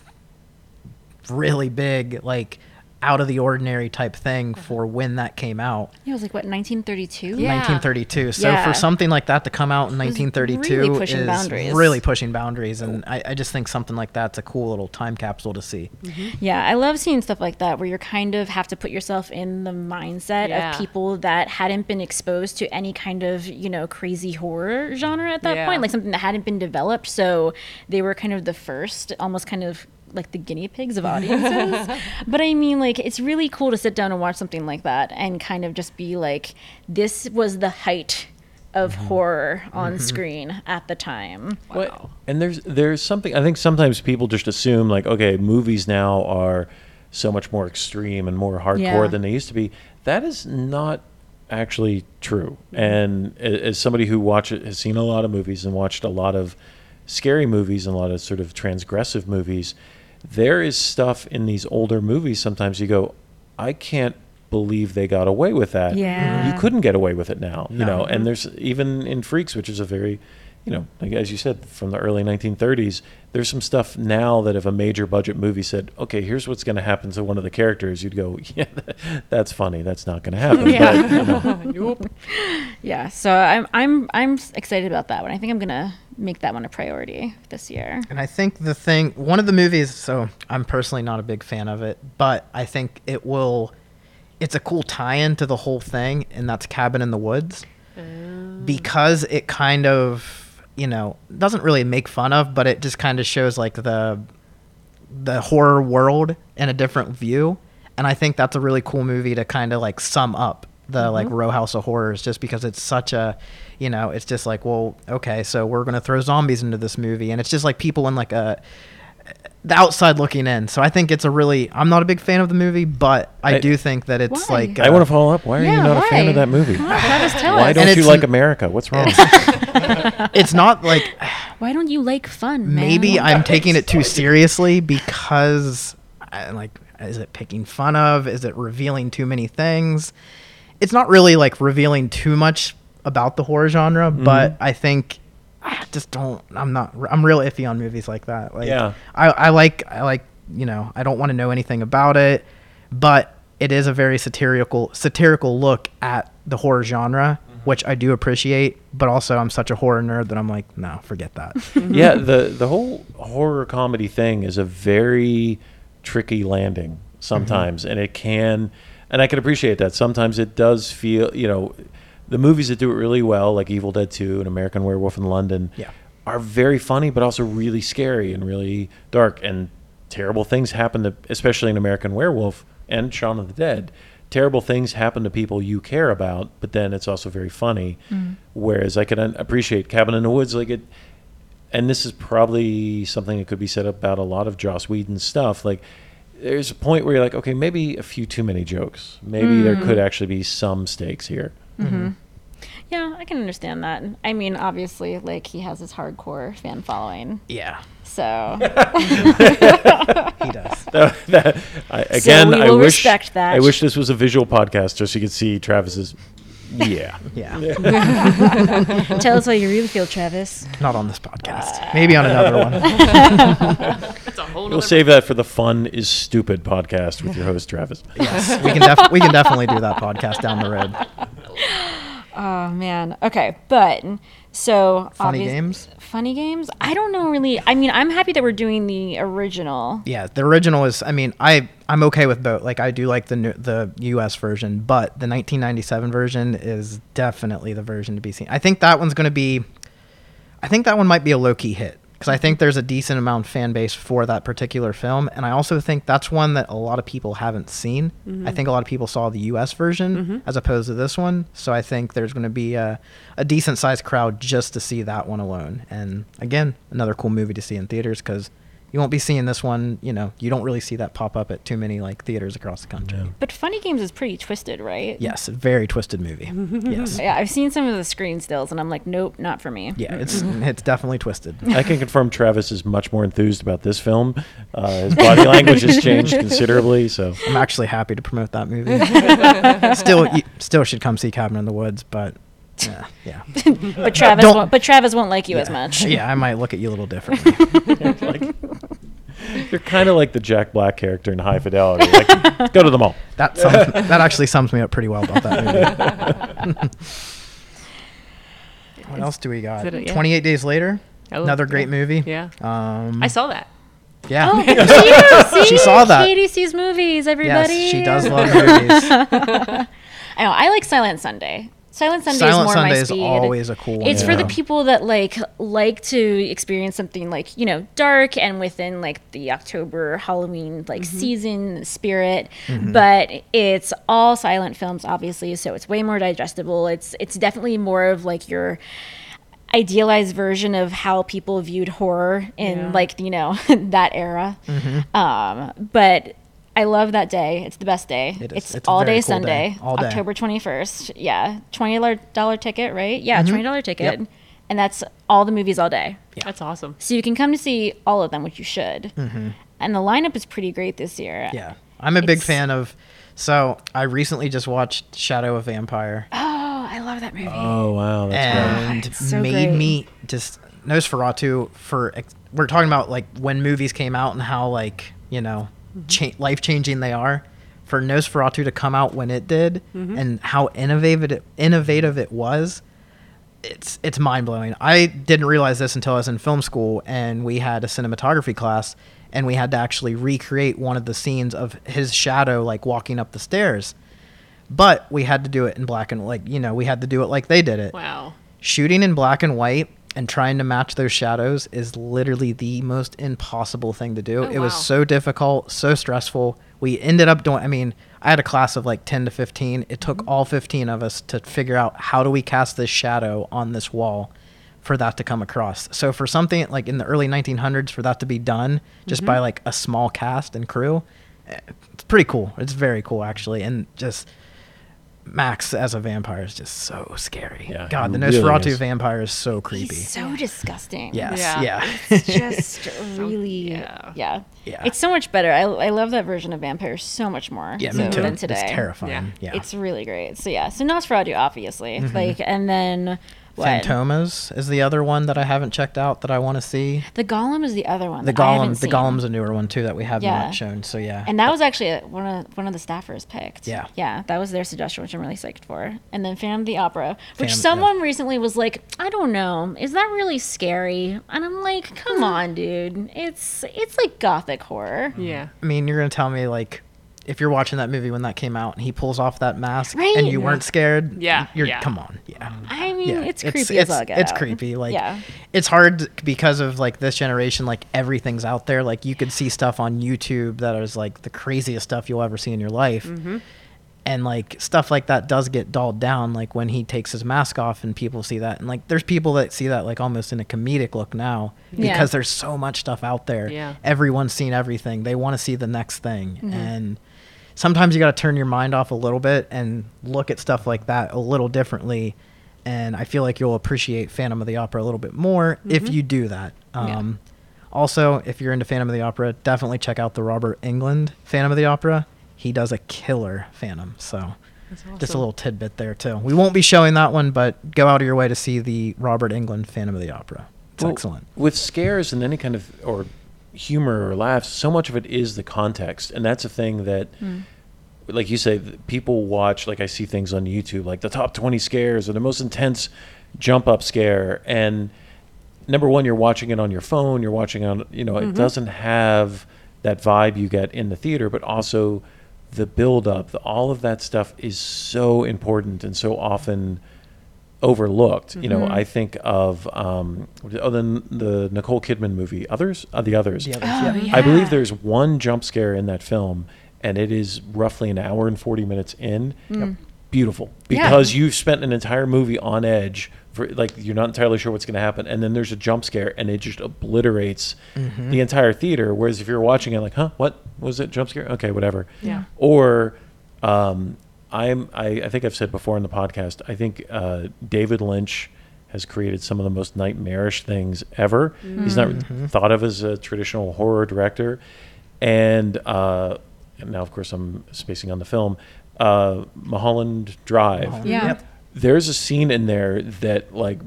really big, like out of the ordinary type thing uh-huh. for when that came out. it was like what 1932. Yeah. 1932. So Yeah. for something like that to come out in was 1932 really pushing is boundaries. really pushing boundaries, and I, I just think something like that's a cool little time capsule to see. Mm-hmm. Yeah, I love seeing stuff like that where you're kind of have to put yourself in the mindset Yeah. of people that hadn't been exposed to any kind of, you know, crazy horror genre at that Yeah. point, like something that hadn't been developed. So they were kind of the first, almost kind of like the guinea pigs of audiences. but I mean, like, it's really cool to sit down and watch something like that and kind of just be like, this was the height of mm-hmm. horror on mm-hmm. screen at the time. Well, and there's there's something I think sometimes people just assume like okay movies now are so much more extreme and more hardcore Yeah. than they used to be. That is not actually true. Mm-hmm. And as somebody who watch has seen a lot of movies and watched a lot of scary movies and a lot of sort of transgressive movies, there is stuff in these older movies sometimes you go, I can't believe they got away with that. Yeah. You couldn't get away with it now. You know, and there's even in Freaks, which is a very you know, like as you said, from the early 1930s, there's some stuff now that if a major budget movie said, "Okay, here's what's going to happen to one of the characters," you'd go, "Yeah, that's funny. That's not going to happen." But, you know, nope. Yeah, so I'm I'm I'm excited about that one. I think I'm gonna make that one a priority this year. And I think the thing, one of the movies, so I'm personally not a big fan of it, but I think it will, it's a cool tie in to the whole thing, and that's Cabin in the Woods. Oh. Because it kind of, you know, doesn't really make fun of, but it just kind of shows like the, the horror world in a different view. And I think that's a really cool movie to kind of like sum up the like mm-hmm. row house of horrors just because it's such a you know it's just like well okay so we're going to throw zombies into this movie and it's just like people in like a the outside looking in so i think it's a really i'm not a big fan of the movie but i, I- do think that it's Why? like I uh, want to follow up. Why are you Yeah, not a fan of that movie? Come on, Why don't you like America? What's wrong? it's not like Why don't you like fun? Man? maybe i'm taking it too seriously because I, like is it picking fun of is it revealing too many things it's not really like revealing too much about the horror genre but i think I just don't i'm not i'm real iffy on movies like that like Yeah. i, I like i like you know i don't want to know anything about it but it is a very satirical satirical look at the horror genre mm-hmm. which i do appreciate but also i'm such a horror nerd that i'm like no forget that yeah, the the whole horror comedy thing is a very tricky landing sometimes, mm-hmm. and it can, and I can appreciate that. Sometimes it does feel, you know, the movies that do it really well, like Evil Dead Two and American Werewolf in London, Yeah. are very funny, but also really scary and really dark, and terrible things happen to, especially in American Werewolf and Shaun of the Dead. Terrible things happen to people you care about, but then it's also very funny. Mm. Whereas I can appreciate Cabin in the Woods, like it, and this is probably something that could be said about a lot of Joss Whedon's stuff. Like, there's a point where you're like, okay, maybe a few too many jokes. Maybe there mm. could actually be some stakes here. Mm-hmm. Yeah, I can understand that. I mean, obviously, like he has his hardcore fan following, yeah so he does That- that- I, again, we I wish respect that. I wish this was a visual podcast just so you could see Travis's. Yeah. yeah tell us how you really feel, Travis. not on this podcast uh. maybe on another one That's a whole We'll save that for the fun is stupid podcast with your host Travis. yes we can def- we can definitely do that podcast down the road Oh man. Okay, but so funny games Funny games. I don't know really. I mean, I'm happy that we're doing the original. yeah the original is i mean i i'm okay with both like i do like the new, the us version but the 1997 version is definitely the version to be seen i think that one's going to be i think that one might be a low-key hit because I think there's a decent amount of fan base for that particular film, and I also think that's one that a lot of people haven't seen. Mm-hmm. I think a lot of people saw the U.S. version mm-hmm. as opposed to this one, so I think there's going to be a, a decent sized crowd just to see that one alone. And again, another cool movie to see in theaters because you won't be seeing this one. You know, you don't really see that pop up at too many like theaters across the country. Yeah. But Funny Games is pretty twisted, right? Yes, a very twisted movie. yes. Yeah, I've seen some of the screen stills, and I'm like, nope, not for me. Yeah, it's it's definitely twisted. I can confirm Travis is much more enthused about this film. Uh, his body language has changed considerably. So I'm actually happy to promote that movie. still, you still should come see Cabin in the Woods, but yeah, yeah, But Travis, won't, but Travis won't like you as much. Yeah, I might look at you a little differently. like, you're kind of like the Jack Black character in High Fidelity. Like, go to the mall. That sums, that actually sums me up pretty well about that movie. what else do we got? It yeah. 28 Days Later, Oh, another great yeah. movie. Yeah. Um, I saw that. Yeah. Oh, see, see? She saw that. Katie sees movies, everybody. yes, she does love movies. I know. I like Silent Sunday. Silent Sunday Silent is more Sunday my is speed. always a cool one. It's for the people that like like to experience something like you know dark and within like the October Halloween like season spirit, Mm-hmm. but it's all silent films obviously, so it's way more digestible. It's it's definitely more of like your idealized version of how people viewed horror in Yeah. like you know that era. Mm-hmm. Um, but I love that day. It's the best day. It is. It's, It's all day cool day. Sunday, All day. October twenty first. Yeah, twenty dollar ticket, right? Yeah, twenty dollar ticket, Mm-hmm. Yep. and that's all the movies all day. Yeah. That's awesome. So you can come to see all of them, which you should. And the lineup is pretty great this year. Mm-hmm. Yeah, I'm a big fan of. So I recently just watched Shadow of Vampire, Oh, I love that movie. Oh wow, that's great. and it's so made great. me just Nosferatu for. ex- We're talking about like when movies came out and how like you know Mm-hmm. Cha- life changing they are. For Nosferatu to come out when it did, Mm-hmm. and how innovative it, innovative it was, it's it's mind blowing. I didn't realize this until I was in film school and we had a cinematography class and we had to actually recreate one of the scenes of his shadow like walking up the stairs. But we had to do it in black and like you know we had to do it like they did it. Wow. Shooting in black and white and trying to match those shadows is literally the most impossible thing to do. Oh, it was so difficult, so stressful. We ended up doing I mean, I had a class of like 10 to 15. It took Mm-hmm. all 15 of us to figure out how do we cast this shadow on this wall for that to come across. So for something like in the early 1900s for that to be done just Mm-hmm. by like a small cast and crew, eh, it's pretty cool. It's very cool actually and just Max as a vampire is just so scary. Yeah, God, the he really Nosferatu is. vampire is so creepy. He's so disgusting. yes, Yeah. yeah. It's just really, yeah. yeah. Yeah. It's so much better. I, I love that version of vampires so much more. Yeah, so, me too. Than It's today. terrifying. Yeah. It's really great. So yeah, so Nosferatu obviously, Mm-hmm. like, and then what? Fantômas is the other one that I haven't checked out that I want to see. The Golem is the other one. The that I haven't Golem, the seen. Golem's a newer one too that we have Yeah. not shown. So yeah. And that was actually a- one of one of the staffers picked. Yeah. yeah, that was their suggestion, which I'm really psyched for. And then Phantom of the Opera, which Phantom- someone recently was like, I don't know, is that really scary? And I'm like, come hmm. on, dude, it's it's like gothic horror. Yeah. I mean, you're gonna tell me like, if you're watching that movie when that came out and he pulls off that mask Right. and you Yeah. weren't scared, Yeah, you're yeah. come on, yeah. I mean, Yeah, it's creepy it's, as all get It's out. creepy. Like, yeah, it's hard because of like this generation. Like everything's out there. Like you could see stuff on YouTube that is like the craziest stuff you'll ever see in your life. Mm-hmm. And like stuff like that does get dulled down. Like when he takes his mask off and people see that, and like there's people that see that like almost in a comedic look now Yeah. because there's so much stuff out there. Yeah. Everyone's seen everything. They want to see the next thing, Mm-hmm. and sometimes you got to turn your mind off a little bit and look at stuff like that a little differently. And I feel like you'll appreciate Phantom of the Opera a little bit more if you do that. Yeah. Um, Also, if you're into Phantom of the Opera, definitely check out the Robert Englund Phantom of the Opera. He does a killer Phantom. So That's just a little tidbit there too. We won't be showing that one, but go out of your way to see the Robert Englund Phantom of the Opera. It's Well, excellent. With scares and any kind of or humor or laughs, so much of it is the context, and that's a thing that, hmm. like you say, people watch. Like I see things on YouTube, like the top twenty scares or the most intense jump up scare, and number one, you're watching it on your phone. You're watching on, you know, it mm-hmm. doesn't have that vibe you get in the theater, but also the build up, the, all of that stuff is so important and so often overlooked. You know, I think of um, oh, the the Nicole Kidman movie, Others, uh, the Others. The others, Oh, yeah. yeah. I believe there's one jump scare in that film, and it is roughly an hour and 40 minutes in. Beautiful. Yeah. Because you've spent an entire movie on edge for like you're not entirely sure what's going to happen, and then there's a jump scare, and it just obliterates Mm-hmm. the entire theater. Whereas if you're watching it, like, huh, what was it? Jump scare? Okay, whatever. Yeah. Or, um, I'm I, I think I've said before in the podcast. I think uh, David Lynch has created some of the most nightmarish things ever. He's not Mm-hmm. thought of as a traditional horror director, and, uh, and now of course I'm spacing on the film. Uh, Mulholland Drive. Mulholland. Yeah. Yep. There's a scene in there that like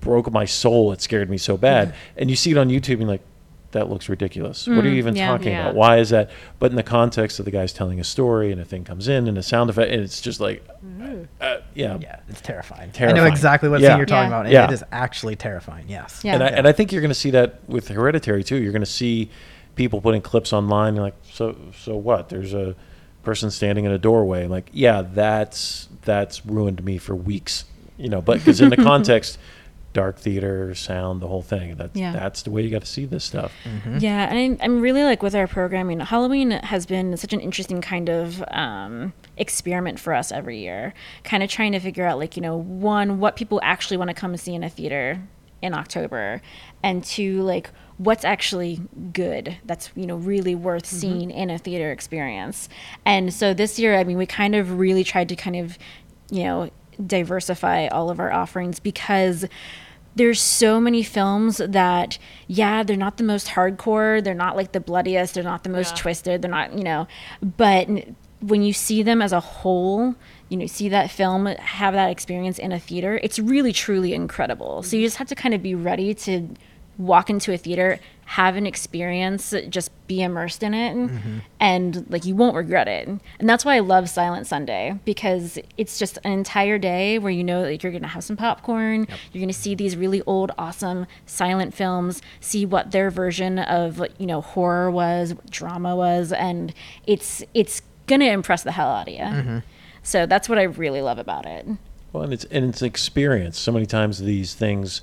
broke my soul. It scared me so bad. And you see it on YouTube and you're like, that looks ridiculous. what are you Mm, even yeah. talking Yeah. about? Why is that? But in the context of the guy's telling a story and a thing comes in and a sound effect, and it's just like, uh, yeah. Yeah, it's terrifying. I know exactly what Yeah. scene you're talking Yeah. about, Yeah. it is actually terrifying. Yes. Yeah. And, I, and I think you're going to see that with Hereditary too. You're going to see people putting clips online. You're like, so so what? There's a person standing in a doorway. like, yeah, that's that's ruined me for weeks. You know, but because in the context, dark theater, sound, the whole thing. That's Yeah. that's the way you got to see this stuff. Yeah, and I'm, I'm really like with our programming. Halloween has been such an interesting kind of um, experiment for us every year. Kind of trying to figure out, like, you know, one, what people actually want to come and see in a theater in October, and two, like, what's actually good that's, you know, really worth seeing in a theater experience. And so this year, I mean, we kind of really tried to kind of, you know, diversify all of our offerings because there's so many films that yeah they're not the most hardcore they're not like the bloodiest they're not the most Yeah. twisted they're not you know but when you see them as a whole you know see that film have that experience in a theater it's really truly incredible so you mm-hmm. just have to kind of be ready to walk into a theater have an experience just be immersed in it mm-hmm. and like you won't regret it. And that's why i love silent sunday because it's just an entire day where you know that you're gonna have some popcorn you're gonna see these really old awesome silent films see what their version of you know horror was drama was and it's it's gonna impress the hell out of you mm-hmm. so that's what i really love about it. Well, and it's and it's an experience. So many times these things,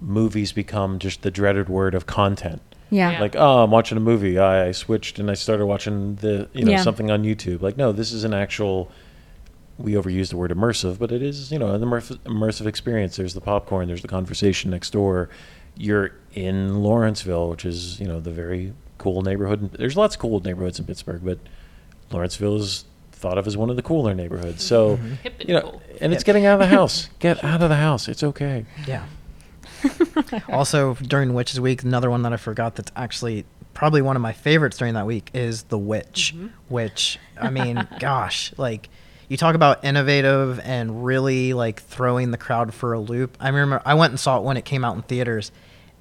movies become just the dreaded word of content. yeah, Yeah. Like, oh, I'm watching a movie. I, I switched and I started watching the you know Yeah. something on YouTube. Like, no, this is an actual. We overuse the word immersive, but it is you know an immersive, immersive experience. There's the popcorn. There's the conversation next door. You're in Lawrenceville, which is you know the very cool neighborhood. There's lots of cool neighborhoods in Pittsburgh, but Lawrenceville is thought of as one of the cooler neighborhoods. So Hip and you know, and it's getting out of the house. Get out of the house. It's okay. Yeah. also, during Witches Week, another one that I forgot that's actually probably one of my favorites during that week is The Witch, mm-hmm. which, I mean, gosh, like, you talk about innovative and really like throwing the crowd for a loop. I remember I went and saw it when it came out in theaters,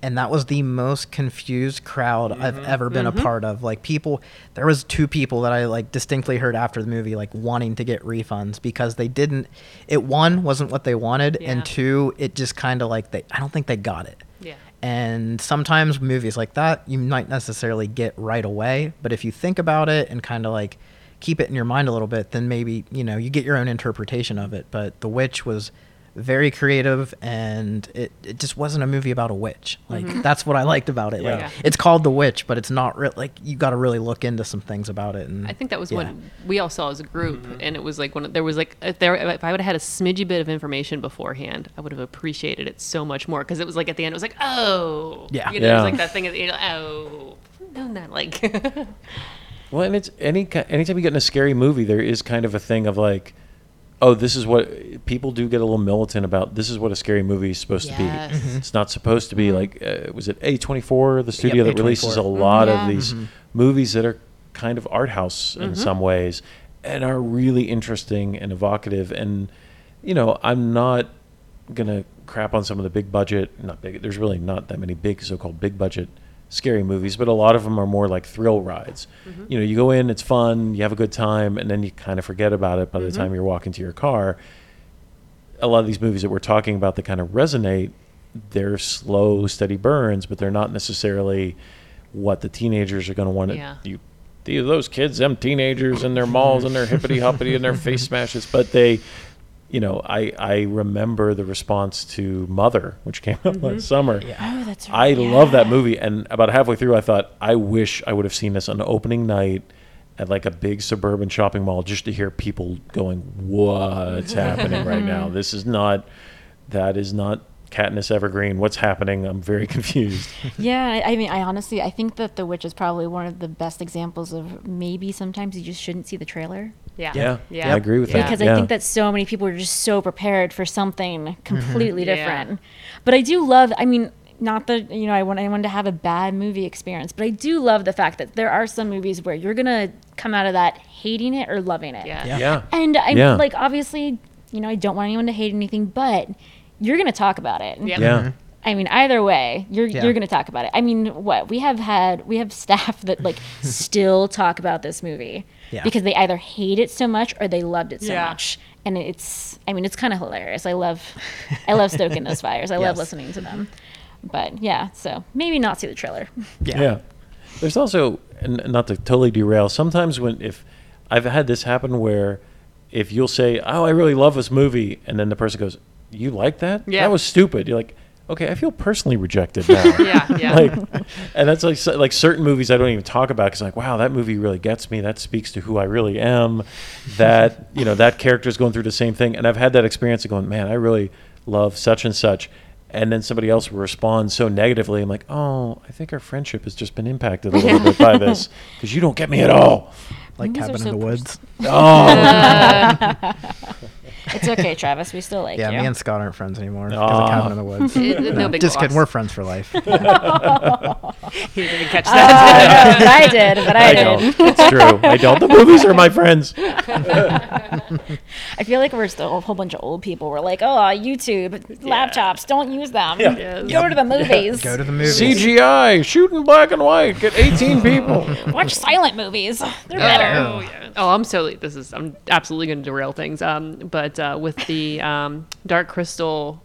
and that was the most confused crowd I've mm-hmm. ever been a mm-hmm. part of. Like people, there was two people that I like distinctly heard after the movie like wanting to get refunds because they didn't. It one wasn't what they wanted, Yeah. and two, it just kind of like they. I don't think they got it. Yeah. And sometimes movies like that you might necessarily get right away, but if you think about it and kind of like keep it in your mind a little bit, then maybe, you know, you get your own interpretation of it. But The Witch was very creative and it, it just wasn't a movie about a witch. Like mm-hmm. that's what I liked about it. Like Yeah. it's called The Witch, but it's not real like you got to really look into some things about it and I think that was yeah. what we all saw as a group, mm-hmm. and it was like when there was like if there if I would have had a smidgy bit of information beforehand, I would have appreciated it so much more because it was like at the end it was like oh Yeah. you know it was like that thing at the end oh known that like Well, and it's any ki- anytime you get in a scary movie, there is kind of a thing of like, oh, this is what people do get a little militant about. This is what a scary movie is supposed to Yes. be. Mhm. It's not supposed to be like uh, was it A twenty four, the studio that releases a A24. lot Yeah. of these movies that are kind of art house in some ways and are really interesting and evocative. And you know, I'm not gonna crap on some of the big budget. Not big. There's really not that many big so-called big budget scary movies, but a lot of them are more like thrill rides. Mm-hmm. You know, you go in, it's fun, you have a good time, and then you kind of forget about it by the mm-hmm. time you're walking to your car. A lot of these movies that we're talking about that kind of resonate, they're slow, steady burns, but they're not necessarily what the teenagers are going to want to. Yeah. You, those kids, them teenagers, and their malls and their hippity hoppity and their face smashes, but they you know, I I remember the response to Mother, which came out mm-hmm. last summer. Yeah. Oh, that's right. I right. love that movie, and about halfway through, I thought, I wish I would have seen this on opening night at like a big suburban shopping mall, just to hear people going, "What's happening right now? Mm-hmm. This is not, that is not Katniss Everdeen. What's happening? I'm very confused." Yeah, I I mean, I honestly, I think that The Witch is probably one of the best examples of maybe sometimes you just shouldn't see the trailer. Yeah. Yeah, Yeah. I agree with Yeah. that. because yeah. I think that so many people are just so prepared for something mm-hmm. completely Yeah. different. But I do love. I mean, not that you know I want anyone to have a bad movie experience, but I do love the fact that there are some movies where you're gonna come out of that hating it or loving it. Yeah. Yeah. yeah, And I'm Yeah. like, obviously, you know, I don't want anyone to hate anything, but you're gonna talk about it. Yeah. yeah. I mean, either way, you're Yeah. you're going to talk about it. I mean, what we have had, we have staff that like still talk about this movie Yeah. because they either hate it so much or they loved it so Yeah. much, and it's, I mean, it's kind of hilarious. I love, I love stoking those fires. I love listening to them. But yeah, so maybe not see the trailer. Yeah. Yeah. There's also, and not to totally derail, sometimes when, if I've had this happen where if you'll say, Oh, I really love this movie, and then the person goes, You like that? Yeah. That was stupid. You're like, Okay, I feel personally rejected now. Yeah. Yeah. like, and that's like like certain movies I don't even talk about because like, wow, that movie really gets me. That speaks to who I really am. That you know, that character is going through the same thing, and I've had that experience of going, man, I really love such and such, and then somebody else will respond so negatively. I'm like, oh, I think our friendship has just been impacted a little bit by this because you don't get me at all. Like Movies Cabin so in the pers- Woods. Oh, It's okay, Travis. We still like Yeah, you. me and Scott aren't friends anymore because of Cabin in the Woods. It- no big Just kidding, we're friends for life. You didn't catch Uh, that. but I did, but I, I did. don't. It's true. I don't. The movies are my friends. I feel like we're still a whole bunch of old people. We're like, oh, YouTube, laptops, don't use them. Yeah. Yes. Go to the movies. Go to the movies. CGI, shoot in black and white, get 18 people. Watch silent movies. They're better. Oh, yeah. oh, I'm so this is I'm absolutely going to derail things. Um, but uh, with the um, Dark Crystal,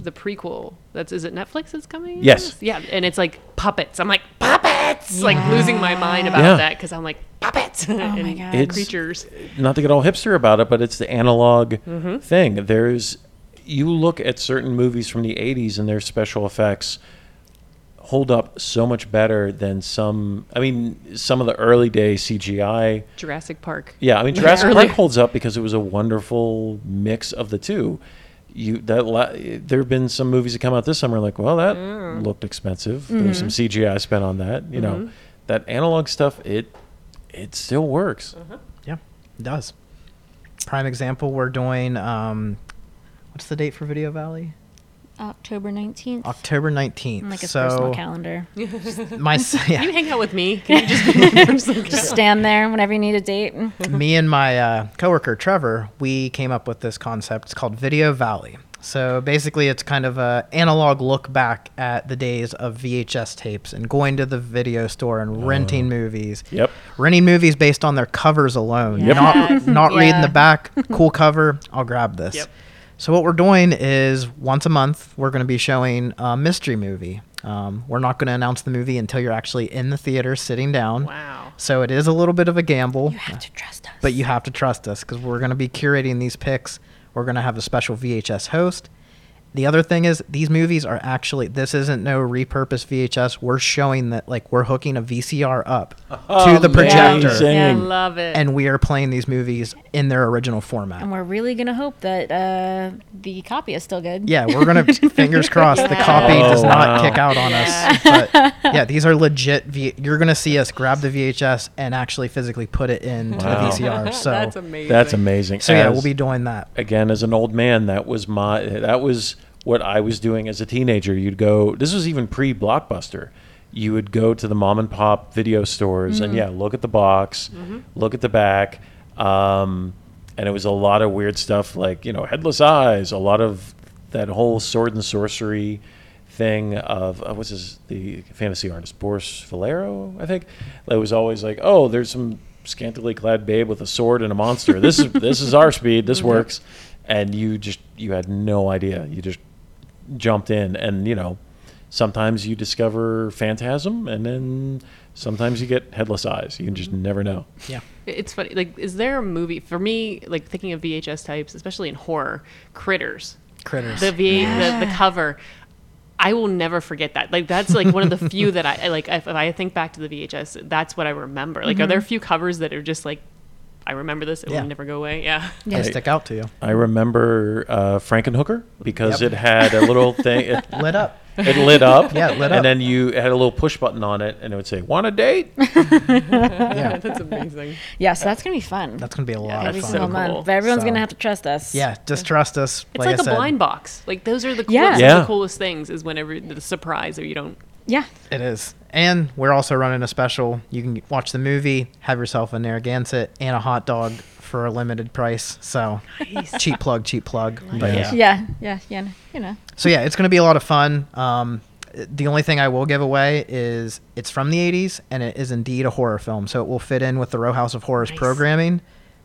the prequel. That's is it Netflix that's coming? Yes. Yeah, and it's like puppets. I'm like puppets. Like losing my mind about Yeah. that because I'm like puppets Oh my and God. It's- creatures. not to get all hipster about it, but it's the analog Mm-hmm. thing. There's you look at certain movies from the 80s and their special effects hold up so much better than some I mean some of the early day CGI. Jurassic Park. Yeah, I mean Jurassic Early- Park holds up because it was a wonderful mix of the two. You that la- there have been some movies that come out this summer like, well, that Mm. looked expensive. Mm-hmm. There's some CGI spent on that, you know. That analog stuff it it still works. Uh-huh. Yeah, it does. Prime example, we're doing, um, what's the date for Video Valley? October 19th. October 19th. like a so personal calendar. my s- Can you hang out with me? Can you just, Just stand there whenever you need a date. me and my uh, coworker Trevor, we came up with this concept. It's called Video Valley. So basically, it's kind of a analog look back at the days of VHS tapes and going to the video store and renting movies. Yep. Renting movies based on their covers alone, Yep. not not reading the back. Cool cover, I'll grab this. Yep. So what we're doing is once a month we're going to be showing a mystery movie. Um, we're not going to announce the movie until you're actually in the theater sitting down. wow. So it is a little bit of a gamble, You have to trust us. but you have to trust us because we're going to be curating these picks. We're going to have a special VHS host. The other thing is these movies are actually this isn't no repurposed VHS. We're showing that like we're hooking a VCR up to the projector Amazing. Yeah, I love it. and we are playing these movies in their original format. And we're really going to hope that uh, the copy is still good. Yeah, we're gonna fingers crossed the copy Oh, does not wow. kick out on us. But yeah, these are legit. V- you're gonna see us grab the VHS and actually physically put it into Wow. the VCR. So that's amazing. That's amazing. so yeah, we'll be doing that. again as an old man that was my that was what i was doing as a teenager. You'd go this was even pre blockbuster you would go to the mom and pop video stores and yeah look at the box look at the back um, and it was a lot of weird stuff like you know headless eyes a lot of that whole sword and sorcery thing of uh, what's his the fantasy artist Boris Vallejo i think? It was always like oh there's some scantily clad babe with a sword and a monster. This is this is our speed. This works. And you just you had no idea. You just jumped in and you know sometimes you discover Phantasm, and then sometimes you get Headless Eyes. You just mm-hmm. never know. Yeah. It's funny. Like, is there a movie for me? Like thinking of VHS types, especially in horror, Critters. Critters. The V, the, the cover. I will never forget that. Like that's like one of the few that I I like. If, if I think back to the VHS, that's what I remember. Like, are mm-hmm. there a few covers that are just like, I remember this. It Yeah. will never go away. Yeah. They I- stick out to you. I remember uh, Frankenhooker because Yep. it had a little thing. It, Lit up. it lit up. Yeah, it lit up. And then you had a little push button on it, and it would say, "Want a date?" Yeah. that's amazing. Yeah, so that's gonna be fun. That's gonna be a lot that'd of fun. so Single month. cool. But everyone's So- gonna have to trust us. Yeah, just trust us. It's like, like, I a said, blind box. Like those are the Yeah. coolest, Yeah. the coolest things. Is whenever the surprise or you don't. Yeah. It is. And we're also running a special. You can watch the movie, have yourself a Narragansett and a hot dog for a limited price. So cheap plug, cheap plug. But Yeah. yeah. Yeah. Yeah. Yeah. You know. So yeah, it's going to be a lot of fun. Um, the only thing I will give away is it's from the 80s and it is indeed a horror film. So it will fit in with the Row House of Horrors Nice. programming.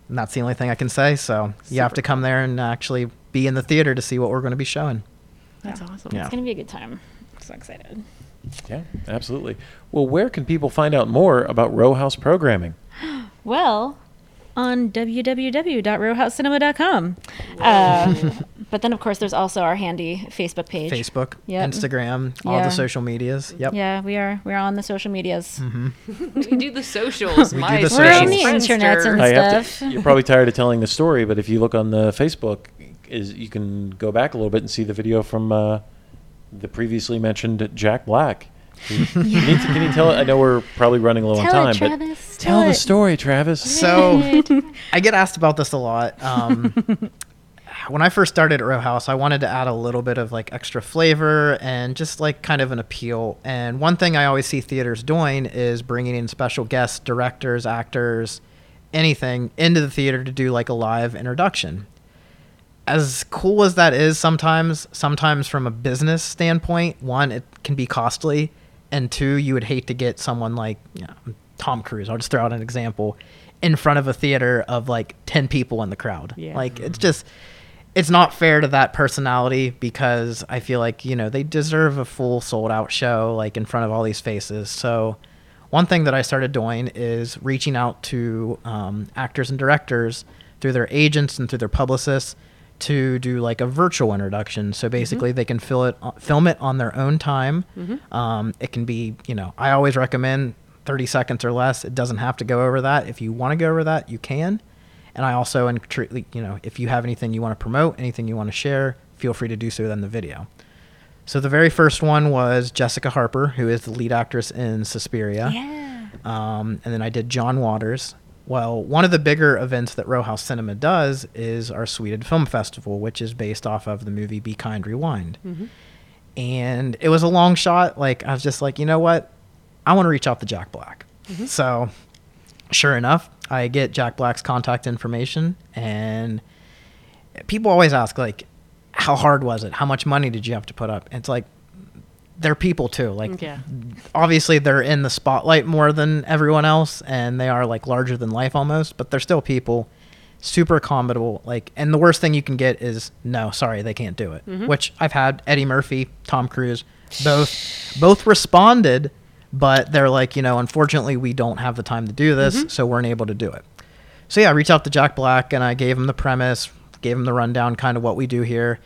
And that's the only thing I can say. So you have to come there and actually be in the theater to see what we're going to be showing. That's awesome. Yeah. It's gonna be a good time. I'm so excited. Yeah, absolutely. Well, where can people find out more about Row House programming? Well, on www.rowhousecinema.com. Um, but then, of course, there's also our handy Facebook page. Facebook, Yep. Instagram, all Yeah. the social medias. Yep. Yeah, we are. We're on the social medias. Mm-hmm. we do the socials. We do My the We're on the internet and I have stuff. to, you're probably tired of telling the story, but if you look on the Facebook, is you can go back a little bit and see the video from uh, the previously mentioned Jack Black. Can you, can you tell it? I know we're probably running low on time, it, but Travis. tell the story, Travis. So I get asked about this a lot. Um, when I first started at Row House, I wanted to add a little bit of like extra flavor and just like kind of an appeal. And one thing I always see theaters doing is bringing in special guests, directors, actors, anything into the theater to do like a live introduction. As cool as that is sometimes, sometimes from a business standpoint, one, it can be costly. And two, you would hate to get someone like you know, Tom Cruise, I'll just throw out an example, in front of a theater of like 10 people in the crowd. Yeah. Like, it's just, it's not fair to that personality because I feel like, you know, they deserve a full sold out show, like in front of all these faces. So, one thing that I started doing is reaching out to um, actors and directors through their agents and through their publicists to do like a virtual introduction. So basically, they can fill it, film it on their own time. Um, it can be, you know, I always recommend 30 seconds or less. It doesn't have to go over that. If you want to go over that, you can. And I also, you know, if you have anything you want to promote, anything you want to share, feel free to do so in the video. So the very first one was Jessica Harper, who is the lead actress in Suspiria. Yeah. Um, and then I did John Waters. Well, one of the bigger events that Row House Cinema does is our Sweded Film Festival, which is based off of the movie Be Kind, Rewind. Mm-hmm. And it was a long shot. Like, I was just like, you know what? I want to reach out to Jack Black. Mm-hmm. So, sure enough, I get Jack Black's contact information. And people always ask, like, how hard was it? How much money did you have to put up? And it's like, they're people too. Like, Yeah. obviously they're in the spotlight more than everyone else and they are like larger than life almost but they're still people. Super accommodable like and the worst thing you can get is no sorry they can't do it. Mm-hmm. Which i've had eddie murphy tom cruise both both responded but they're like you know unfortunately we don't have the time to do this mm-hmm. so we're unable to do it. So yeah i reached out to jack black and i gave him the premise gave him the rundown kind of what we do here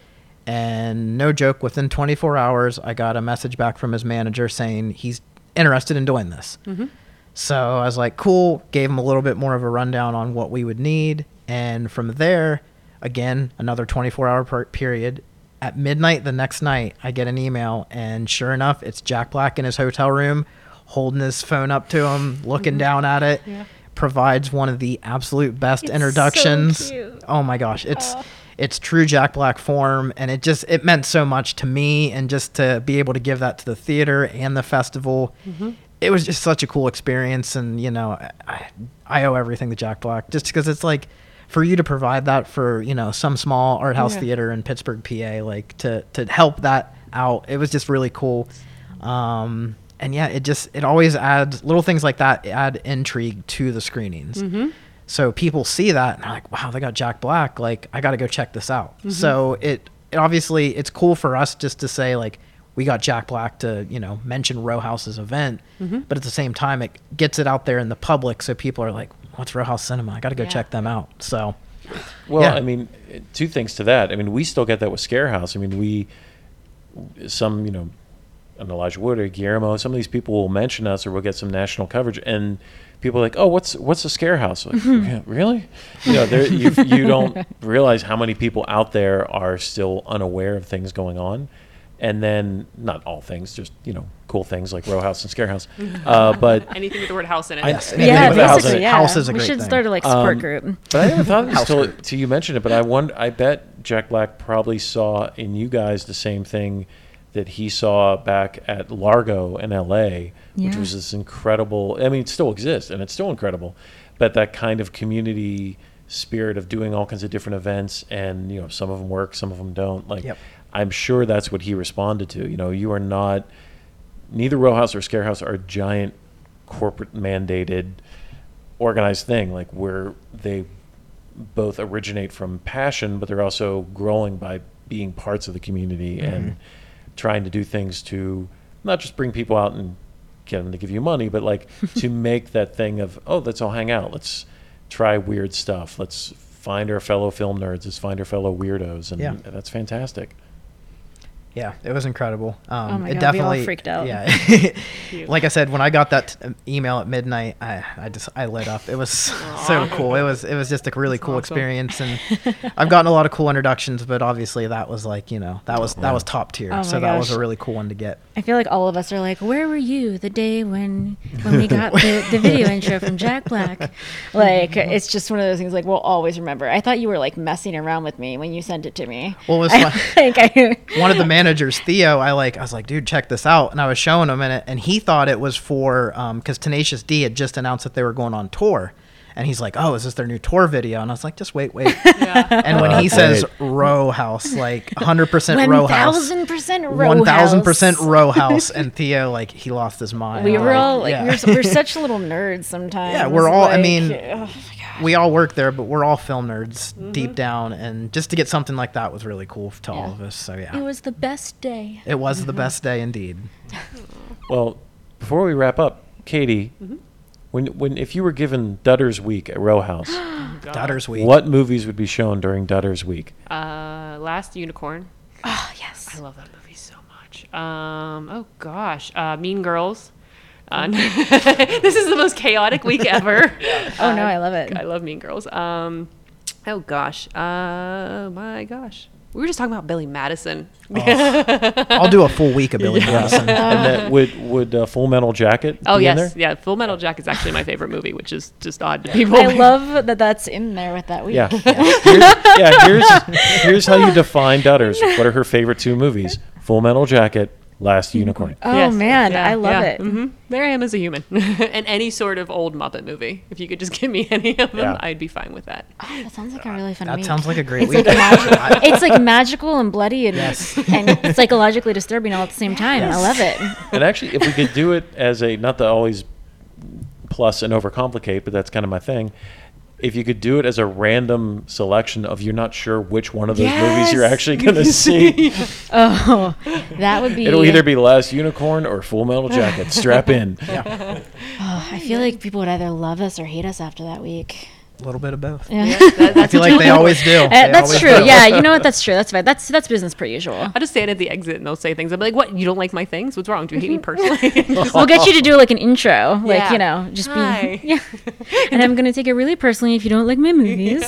and no joke, within 24 hours, I got a message back from his manager saying he's interested in doing this. Mm-hmm. So I was like, cool. Gave him a little bit more of a rundown on what we would need. And from there, again, another 24 hour per- period. At midnight the next night, I get an email, and sure enough, it's Jack Black in his hotel room, holding his phone up to him, mm-hmm. looking down at it. Yeah. Provides one of the absolute best It's so introductions. cute. Oh my gosh, it's. It's true Jack Black form, and it just it meant so much to me, and just to be able to give that to the theater and the festival, it was just such a cool experience, and you know, I I owe everything to Jack Black just because it's like for you to provide that for you know some small art house Yeah. theater in Pittsburgh, PA, like to to help that out, it was just really cool. Um, and yeah, it just it always adds little things like that add intrigue to the screenings. So people see that and they're like, "Wow, they got Jack Black. Like, I got to go check this out." So it, it obviously it's cool for us just to say like we got Jack Black to you know mention Row House's event, Mm-hmm. but at the same time it gets it out there in the public, so people are like, "What's Row House Cinema? I got to go Yeah. check them out." So Well, Yeah. I mean, uh, two things to that. I mean, we still get that with Scarehouse. I mean, we some you know, an Elijah Wood or Guillermo. Some of these people will mention us, or we'll get some national coverage, and people are like, "Oh, what's what's a Scarehouse?" Like, "Yeah, really? You know, there, you you don't realize how many people out there are still unaware of things going on. And then, not all things, just you know, cool things like Row House and Scarehouse. Uh, but Anything with the word house in it. Yes. Yeah, Yeah, with the house in it. yeah. House is a we great should thing. start a like support Um, group. But I never thought of this House till, group. till you mentioned it. But I wonder. I bet Jack Black probably saw in you guys the same thing that he saw back at Largo in L.A., which was this incredible. I mean, it still exists and it's still incredible, but that kind of community spirit of doing all kinds of different events, and you know, some of them work, some of them don't. Like, Yep. I'm sure that's what he responded to. You know, you are not. Neither Row House or scare house are giant corporate mandated organized thing like where they both originate from passion but they're also growing by being parts of the community and mm-hmm. trying to do things to not just bring people out and get them to give you money but like to make that thing of oh let's all hang out. Let's try weird stuff. Let's find our fellow film nerds. Let's find our fellow weirdos. And Yeah. that's fantastic Yeah, it was incredible. Um, Oh my it God, we all definitely freaked out. Yeah, like I said, when I got that t- email at midnight, I, I just I lit up. It was so cool. It was it was just a really That's cool awesome. experience, and I've gotten a lot of cool introductions, but obviously that was like you know that was that was top tier. Oh so my that was a really cool one to get. I feel like all of us are like, where were you the day when when we got the, the video intro from Jack Black? Like, it's just one of those things like we'll always remember. I thought you were like messing around with me when you sent it to me. Well, it was I fun. think I, one of the managers, Theo, I like, I was like, dude, check this out. And I was showing him in it, and he thought it was for, um, because Tenacious D had just announced that they were going on tour. And he's like, oh, is this their new tour video? And I was like, just wait, wait. Yeah. And when Oh, he says great. row house, like 100% row house. thousand percent row One thousand percent house. row house, and Theo like he lost his mind. We were all like, yeah. we're, we're such little nerds sometimes. Yeah, we're all- I mean, oh my God. We all work there, but we're all film nerds Mm-hmm. deep down, and just to get something like that was really cool to all of us. So yeah, it was the best day. it was the best day indeed. Well, before we wrap up, Katie, when when if you were given Dutter's Week at Row House, God. Daughter's week. what movies would be shown during Dutter's Week? Uh, Last Unicorn. Oh yes. I love that movie so much. Um, oh gosh, uh, Mean Girls. Uh, this is the most chaotic week ever. Oh no, I love it. I love Mean Girls. Um, oh gosh, uh, my gosh, we were just talking about Billy Madison. I'll do a full week of Billy Madison. and that would would uh, Full Metal Jacket Oh be in yes, there? yeah. Full Metal Jacket is actually my favorite movie, which is just odd to people. I love that that's in there with that week. Yeah. Here's, yeah. Here's here's how you define Dutters. What are her favorite two movies? Full Metal Jacket, Last Unicorn. Oh Yes, man, yeah, I love yeah. it. hmm There I am as a human, and any sort of old Muppet movie. If you could just give me any of them, Yeah. I'd be fine with that. Oh, that sounds like a really fun That week. sounds like a great it's week. like magic. it's like magical and bloody and, Yes. and psychologically disturbing all at the same time. I love it. And actually, if we could do it as a not to always plus and overcomplicate, but that's kind of my thing. If you could do it as a random selection of you're not sure which one of those movies you're actually going to see, Oh, that would be. it'll either be Last Unicorn or Full Metal Jacket. Strap in. Oh, I feel like people would either love us or hate us after that week. A little bit of both. Yeah. That- I feel like they always do. Uh, They that's always true. do. Yeah, you know what? That's true. That's fine. That's that's business per usual. I'll just stand at the exit and they'll say things. I'll be like, "What? You don't like my things? What's wrong? Do you hate me personally?" We'll get you to do like an intro, like Yeah. you know, just Hi. be yeah. And I'm gonna take it really personally if you don't like my movies.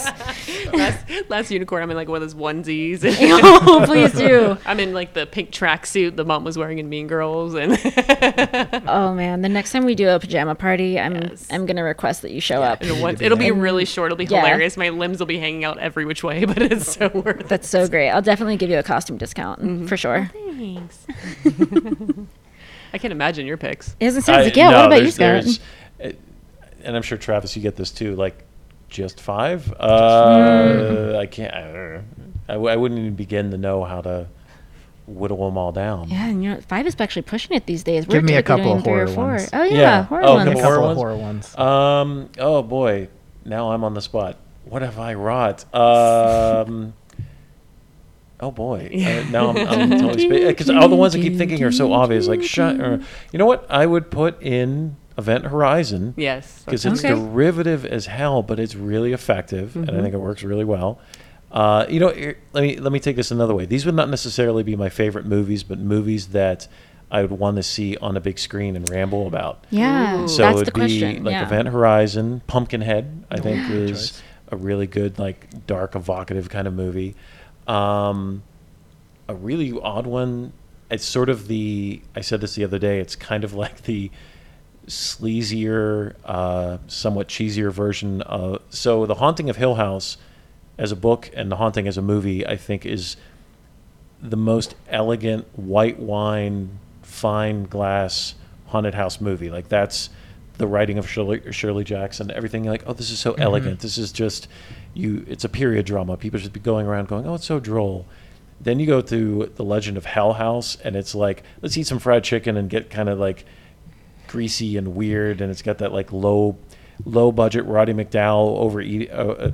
last, last unicorn, I'm in like one of those onesies. oh, please do. I'm in like the pink tracksuit the mom was wearing in Mean Girls, and Oh man, the next time we do a pajama party, I'm Yes. I'm gonna request that you show up. it'll, once- be it'll be really short. It'll be Yeah. hilarious. My limbs will be hanging out every which way, but it's so worth it. That's so great. I'll definitely give you a costume discount mm-hmm. for sure. Oh, thanks. I can't imagine your picks. It doesn't sound I- like yeah. no, what about you, there's- Scott? and I'm sure Travis, you get this too. Like, just five? Uh, I can't. I, don't know. I, w- I wouldn't even begin to know how to whittle them all down. Yeah, and you know, five is actually pushing it these days. Give We're me a couple of horror ones. Oh yeah, Yeah. horror Oh, ones. A couple couple of horror ones. Um. Oh boy. Now I'm on the spot. What have I wrought? Um. Oh boy! Uh, now I'm, I'm totally because all the ones I keep thinking are so obvious. Like, shut. Or, you know what? I would put in Event Horizon Yes. because it's Okay. derivative as hell, but it's really effective, and I Mm-hmm. think it works really well. Uh, you know, let me let me take this another way. These would not necessarily be my favorite movies, but movies that I would want to see on a big screen and ramble about. Yeah, Ooh. So that's it'd the be question. like yeah. Event Horizon, Pumpkinhead. I think Good is choice. a really good, like dark, evocative kind of movie. Um, a really odd one. It's sort of the. I said this the other day. It's kind of like the sleazier, uh, somewhat cheesier version of. So the Haunting of Hill House, as a book, and the Haunting as a movie, I think is the most elegant white wine, fine glass haunted house movie. Like that's the writing of Shirley, Shirley Jackson. Everything like, oh, this is so elegant. This is just you. It's a period drama. People should be going around going, oh, it's so droll. Then you go to the Legend of Hell House, and it's like, let's eat some fried chicken and get kind of like greasy and weird, and it's got that like low, low budget Roddy McDowall over uh, uh,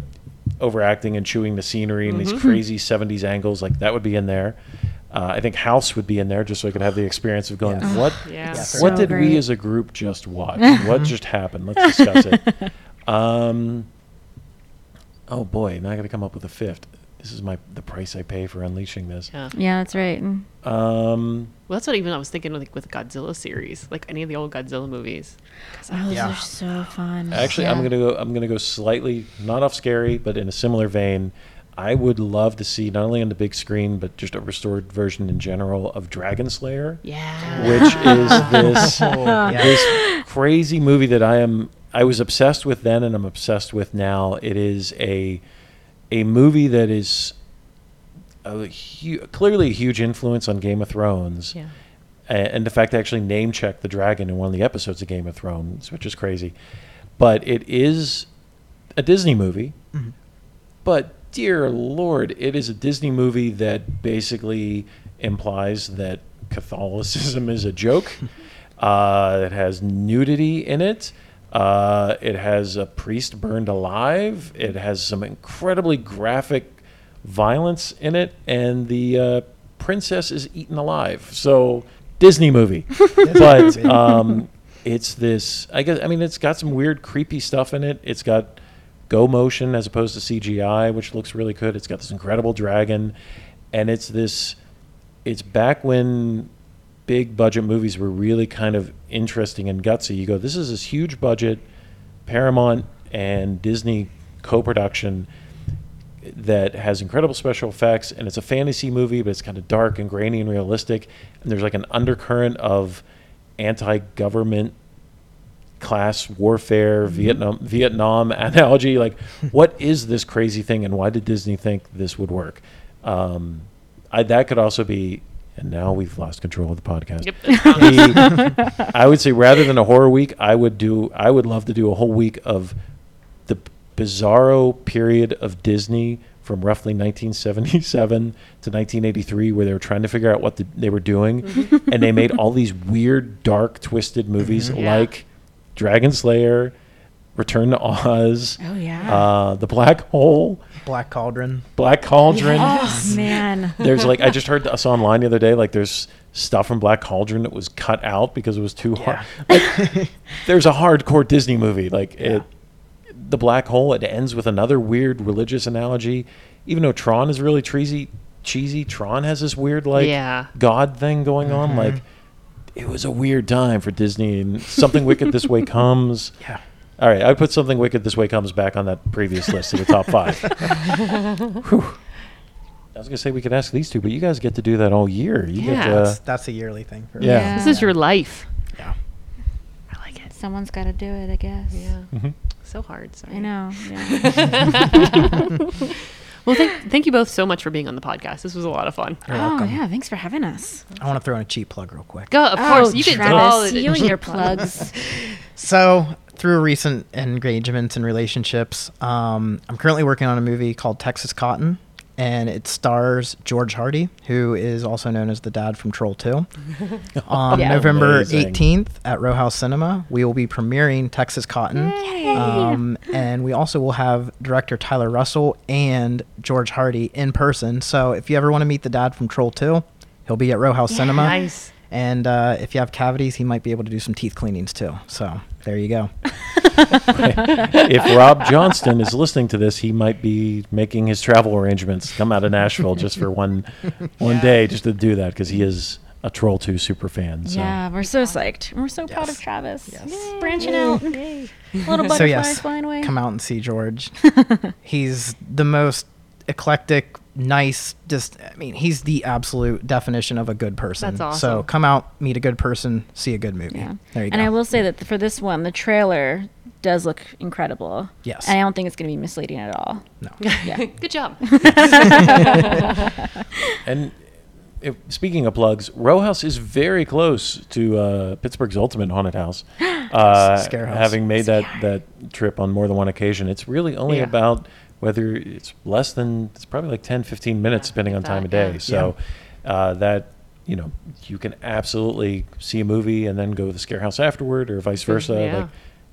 overacting and chewing the scenery and these crazy '70s angles. Like that would be in there. Uh, I think House would be in there just so I could have the experience of going, Yes. what, Yeah. Yes. what So did great. we as a group just watch? what just happened? Let's discuss it. Um, oh boy, now I got to come up with a fifth. This is my the price I pay for unleashing this. Yeah. Yeah, that's right. Um, Well, that's what even I was thinking with, with Godzilla series, like any of the old Godzilla movies. I- Oh, those Yeah. are so fun. Actually, Yeah. I'm gonna go. I'm gonna go slightly not off scary, but in a similar vein. I would love to see not only on the big screen, but just a restored version in general of Dragonslayer, Yeah. which is this Oh, yeah. this crazy movie that I am. I was obsessed with then, and I'm obsessed with now. It is a a movie that is a hu- clearly a huge influence on Game of Thrones yeah. a- and the fact they actually name checked the dragon in one of the episodes of Game of Thrones, which is crazy. But it is a Disney movie. Mhm. But dear Lord, it is a Disney movie that basically implies that Catholicism is a joke. uh, it has nudity in it. Uh, it has a priest burned alive. It has some incredibly graphic violence in it, and the uh, princess is eaten alive. So Disney movie, but um, it's this. I guess I mean it's got some weird, creepy stuff in it. It's got go motion as opposed to CGI, which looks really good. It's got this incredible dragon, and it's this. It's back when big budget movies were really kind of interesting and gutsy. You go, this is this huge budget, Paramount and Disney co-production that has incredible special effects, and it's a fantasy movie, but it's kind of dark and grainy and realistic. And there's like an undercurrent of anti-government class warfare, Vietnam Vietnam analogy. Like, what is this crazy thing, and why did Disney think this would work? Um, I, that could also be. And now we've lost control of the podcast. Yep. that's. The- I would say rather than a horror week, I would do. I would love to do a whole week of the bizarro period of Disney from roughly 1977 to 1983, where they were trying to figure out what the, they were doing, mm-hmm. and they made all these weird, dark, twisted movies mm-hmm. Yeah. like Dragonslayer, Return to Oz, Oh yeah. uh, The Black Hole, Black Cauldron. Black Cauldron. oh man. There's like I just heard I saw online the other day. Like there's stuff from Black Cauldron that was cut out because it was too hard. Like, there's a hardcore Disney movie. Like it, the Black Hole. It ends with another weird religious analogy. Even though Tron is really cheesy, cheesy. Tron has this weird like Yeah. God thing going on. Like it was a weird time for Disney, and something wicked this way comes. Yeah. All right, I put something wicked this way comes back on that previous list of the top five. Whew. I was gonna say we could ask these two, but you guys get to do that all year. You Yeah. get to, That's, that's a yearly thing for Yeah. Yeah. This is your life. Yeah. I like it. Someone's got to do it, I guess. Yeah. Mhm. So hard. Sorry. I know. Yeah. Well, thank, thank you both so much for being on the podcast. This was a lot of fun. You're oh welcome. yeah. Thanks for having us. I want to throw in a cheap plug real quick. Go, of oh, course. You can do Travis, all you and your plugs. So, through recent engagements and relationships, um, I'm currently working on a movie called Texas Cotton, and it stars George Hardy, who is also known as the dad from Troll 2. On Yeah. November Amazing. 18th at Row House Cinema, we will be premiering Texas Cotton. Um, and we also will have director Tyler Russell and George Hardy in person. So if you ever want to meet the dad from Troll 2, he'll be at Row House Cinema. Nice. And uh, if you have cavities, he might be able to do some teeth cleanings too. So there you go. if Rob Johnston is listening to this, he might be making his travel arrangements, come out of Nashville just for one one Yeah. day, just to do that because he is a Troll Two super fan. So. Yeah, we're so psyched. We're so proud of Travis. Yes. Yay, Branching out. Little butterflies so yes, flying away. come out and see George. he's the most eclectic, nice. Just, I mean, he's the absolute definition of a good person. That's awesome. So come out, meet a good person, see a good movie. Yeah. There you and go. I will say that for this one, the trailer does look incredible. Yes. And I don't think it's going to be misleading at all. no. Yeah. Good job. And if, speaking of plugs, Row House is very close to uh, Pittsburgh's Ultimate Haunted House. Uh, Scare House. Having made that, that trip on more than one occasion, it's really only Yeah. about whether it's less than, it's probably like 10, 15 minutes depending on if time of day. yeah. So uh, that, you know, you can absolutely see a movie and then go to the Scare House afterward or vice versa. Yeah. Like,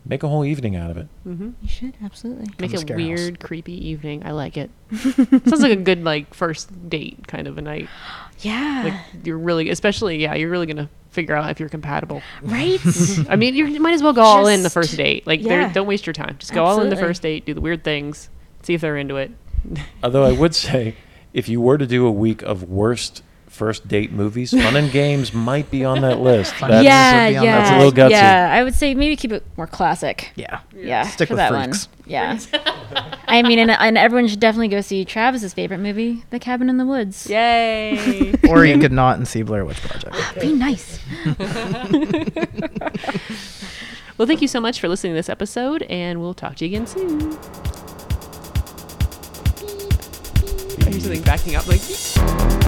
make a whole evening out of it. You should, absolutely. Make a Scare House. weird, creepy evening. I like it. Sounds like a good like first date kind of a night. Yeah. Like you're really, especially yeah, you're really gonna figure out if you're compatible. right? I mean, you're, might as well go all in the first date. Like, yeah. don't waste your time. Just go all in the first date, do the weird things, see if they're into it. Although I would say, if you were to do a week of worst first date movies, Funny Games might be on that list. Fun That's- yeah, would be on yeah. That's a little gutsy. Yeah, I would say maybe keep it more classic. Yeah. Yeah, Stick for with that freaks. one. Yeah. I mean, and, and everyone should definitely go see Travis's favorite movie, The Cabin in the Woods. Yay! Or you could not and see Blair Witch Project. Ah, be nice. well, thank you so much for listening to this episode, and we'll talk to you again soon. I hear something backing up, like.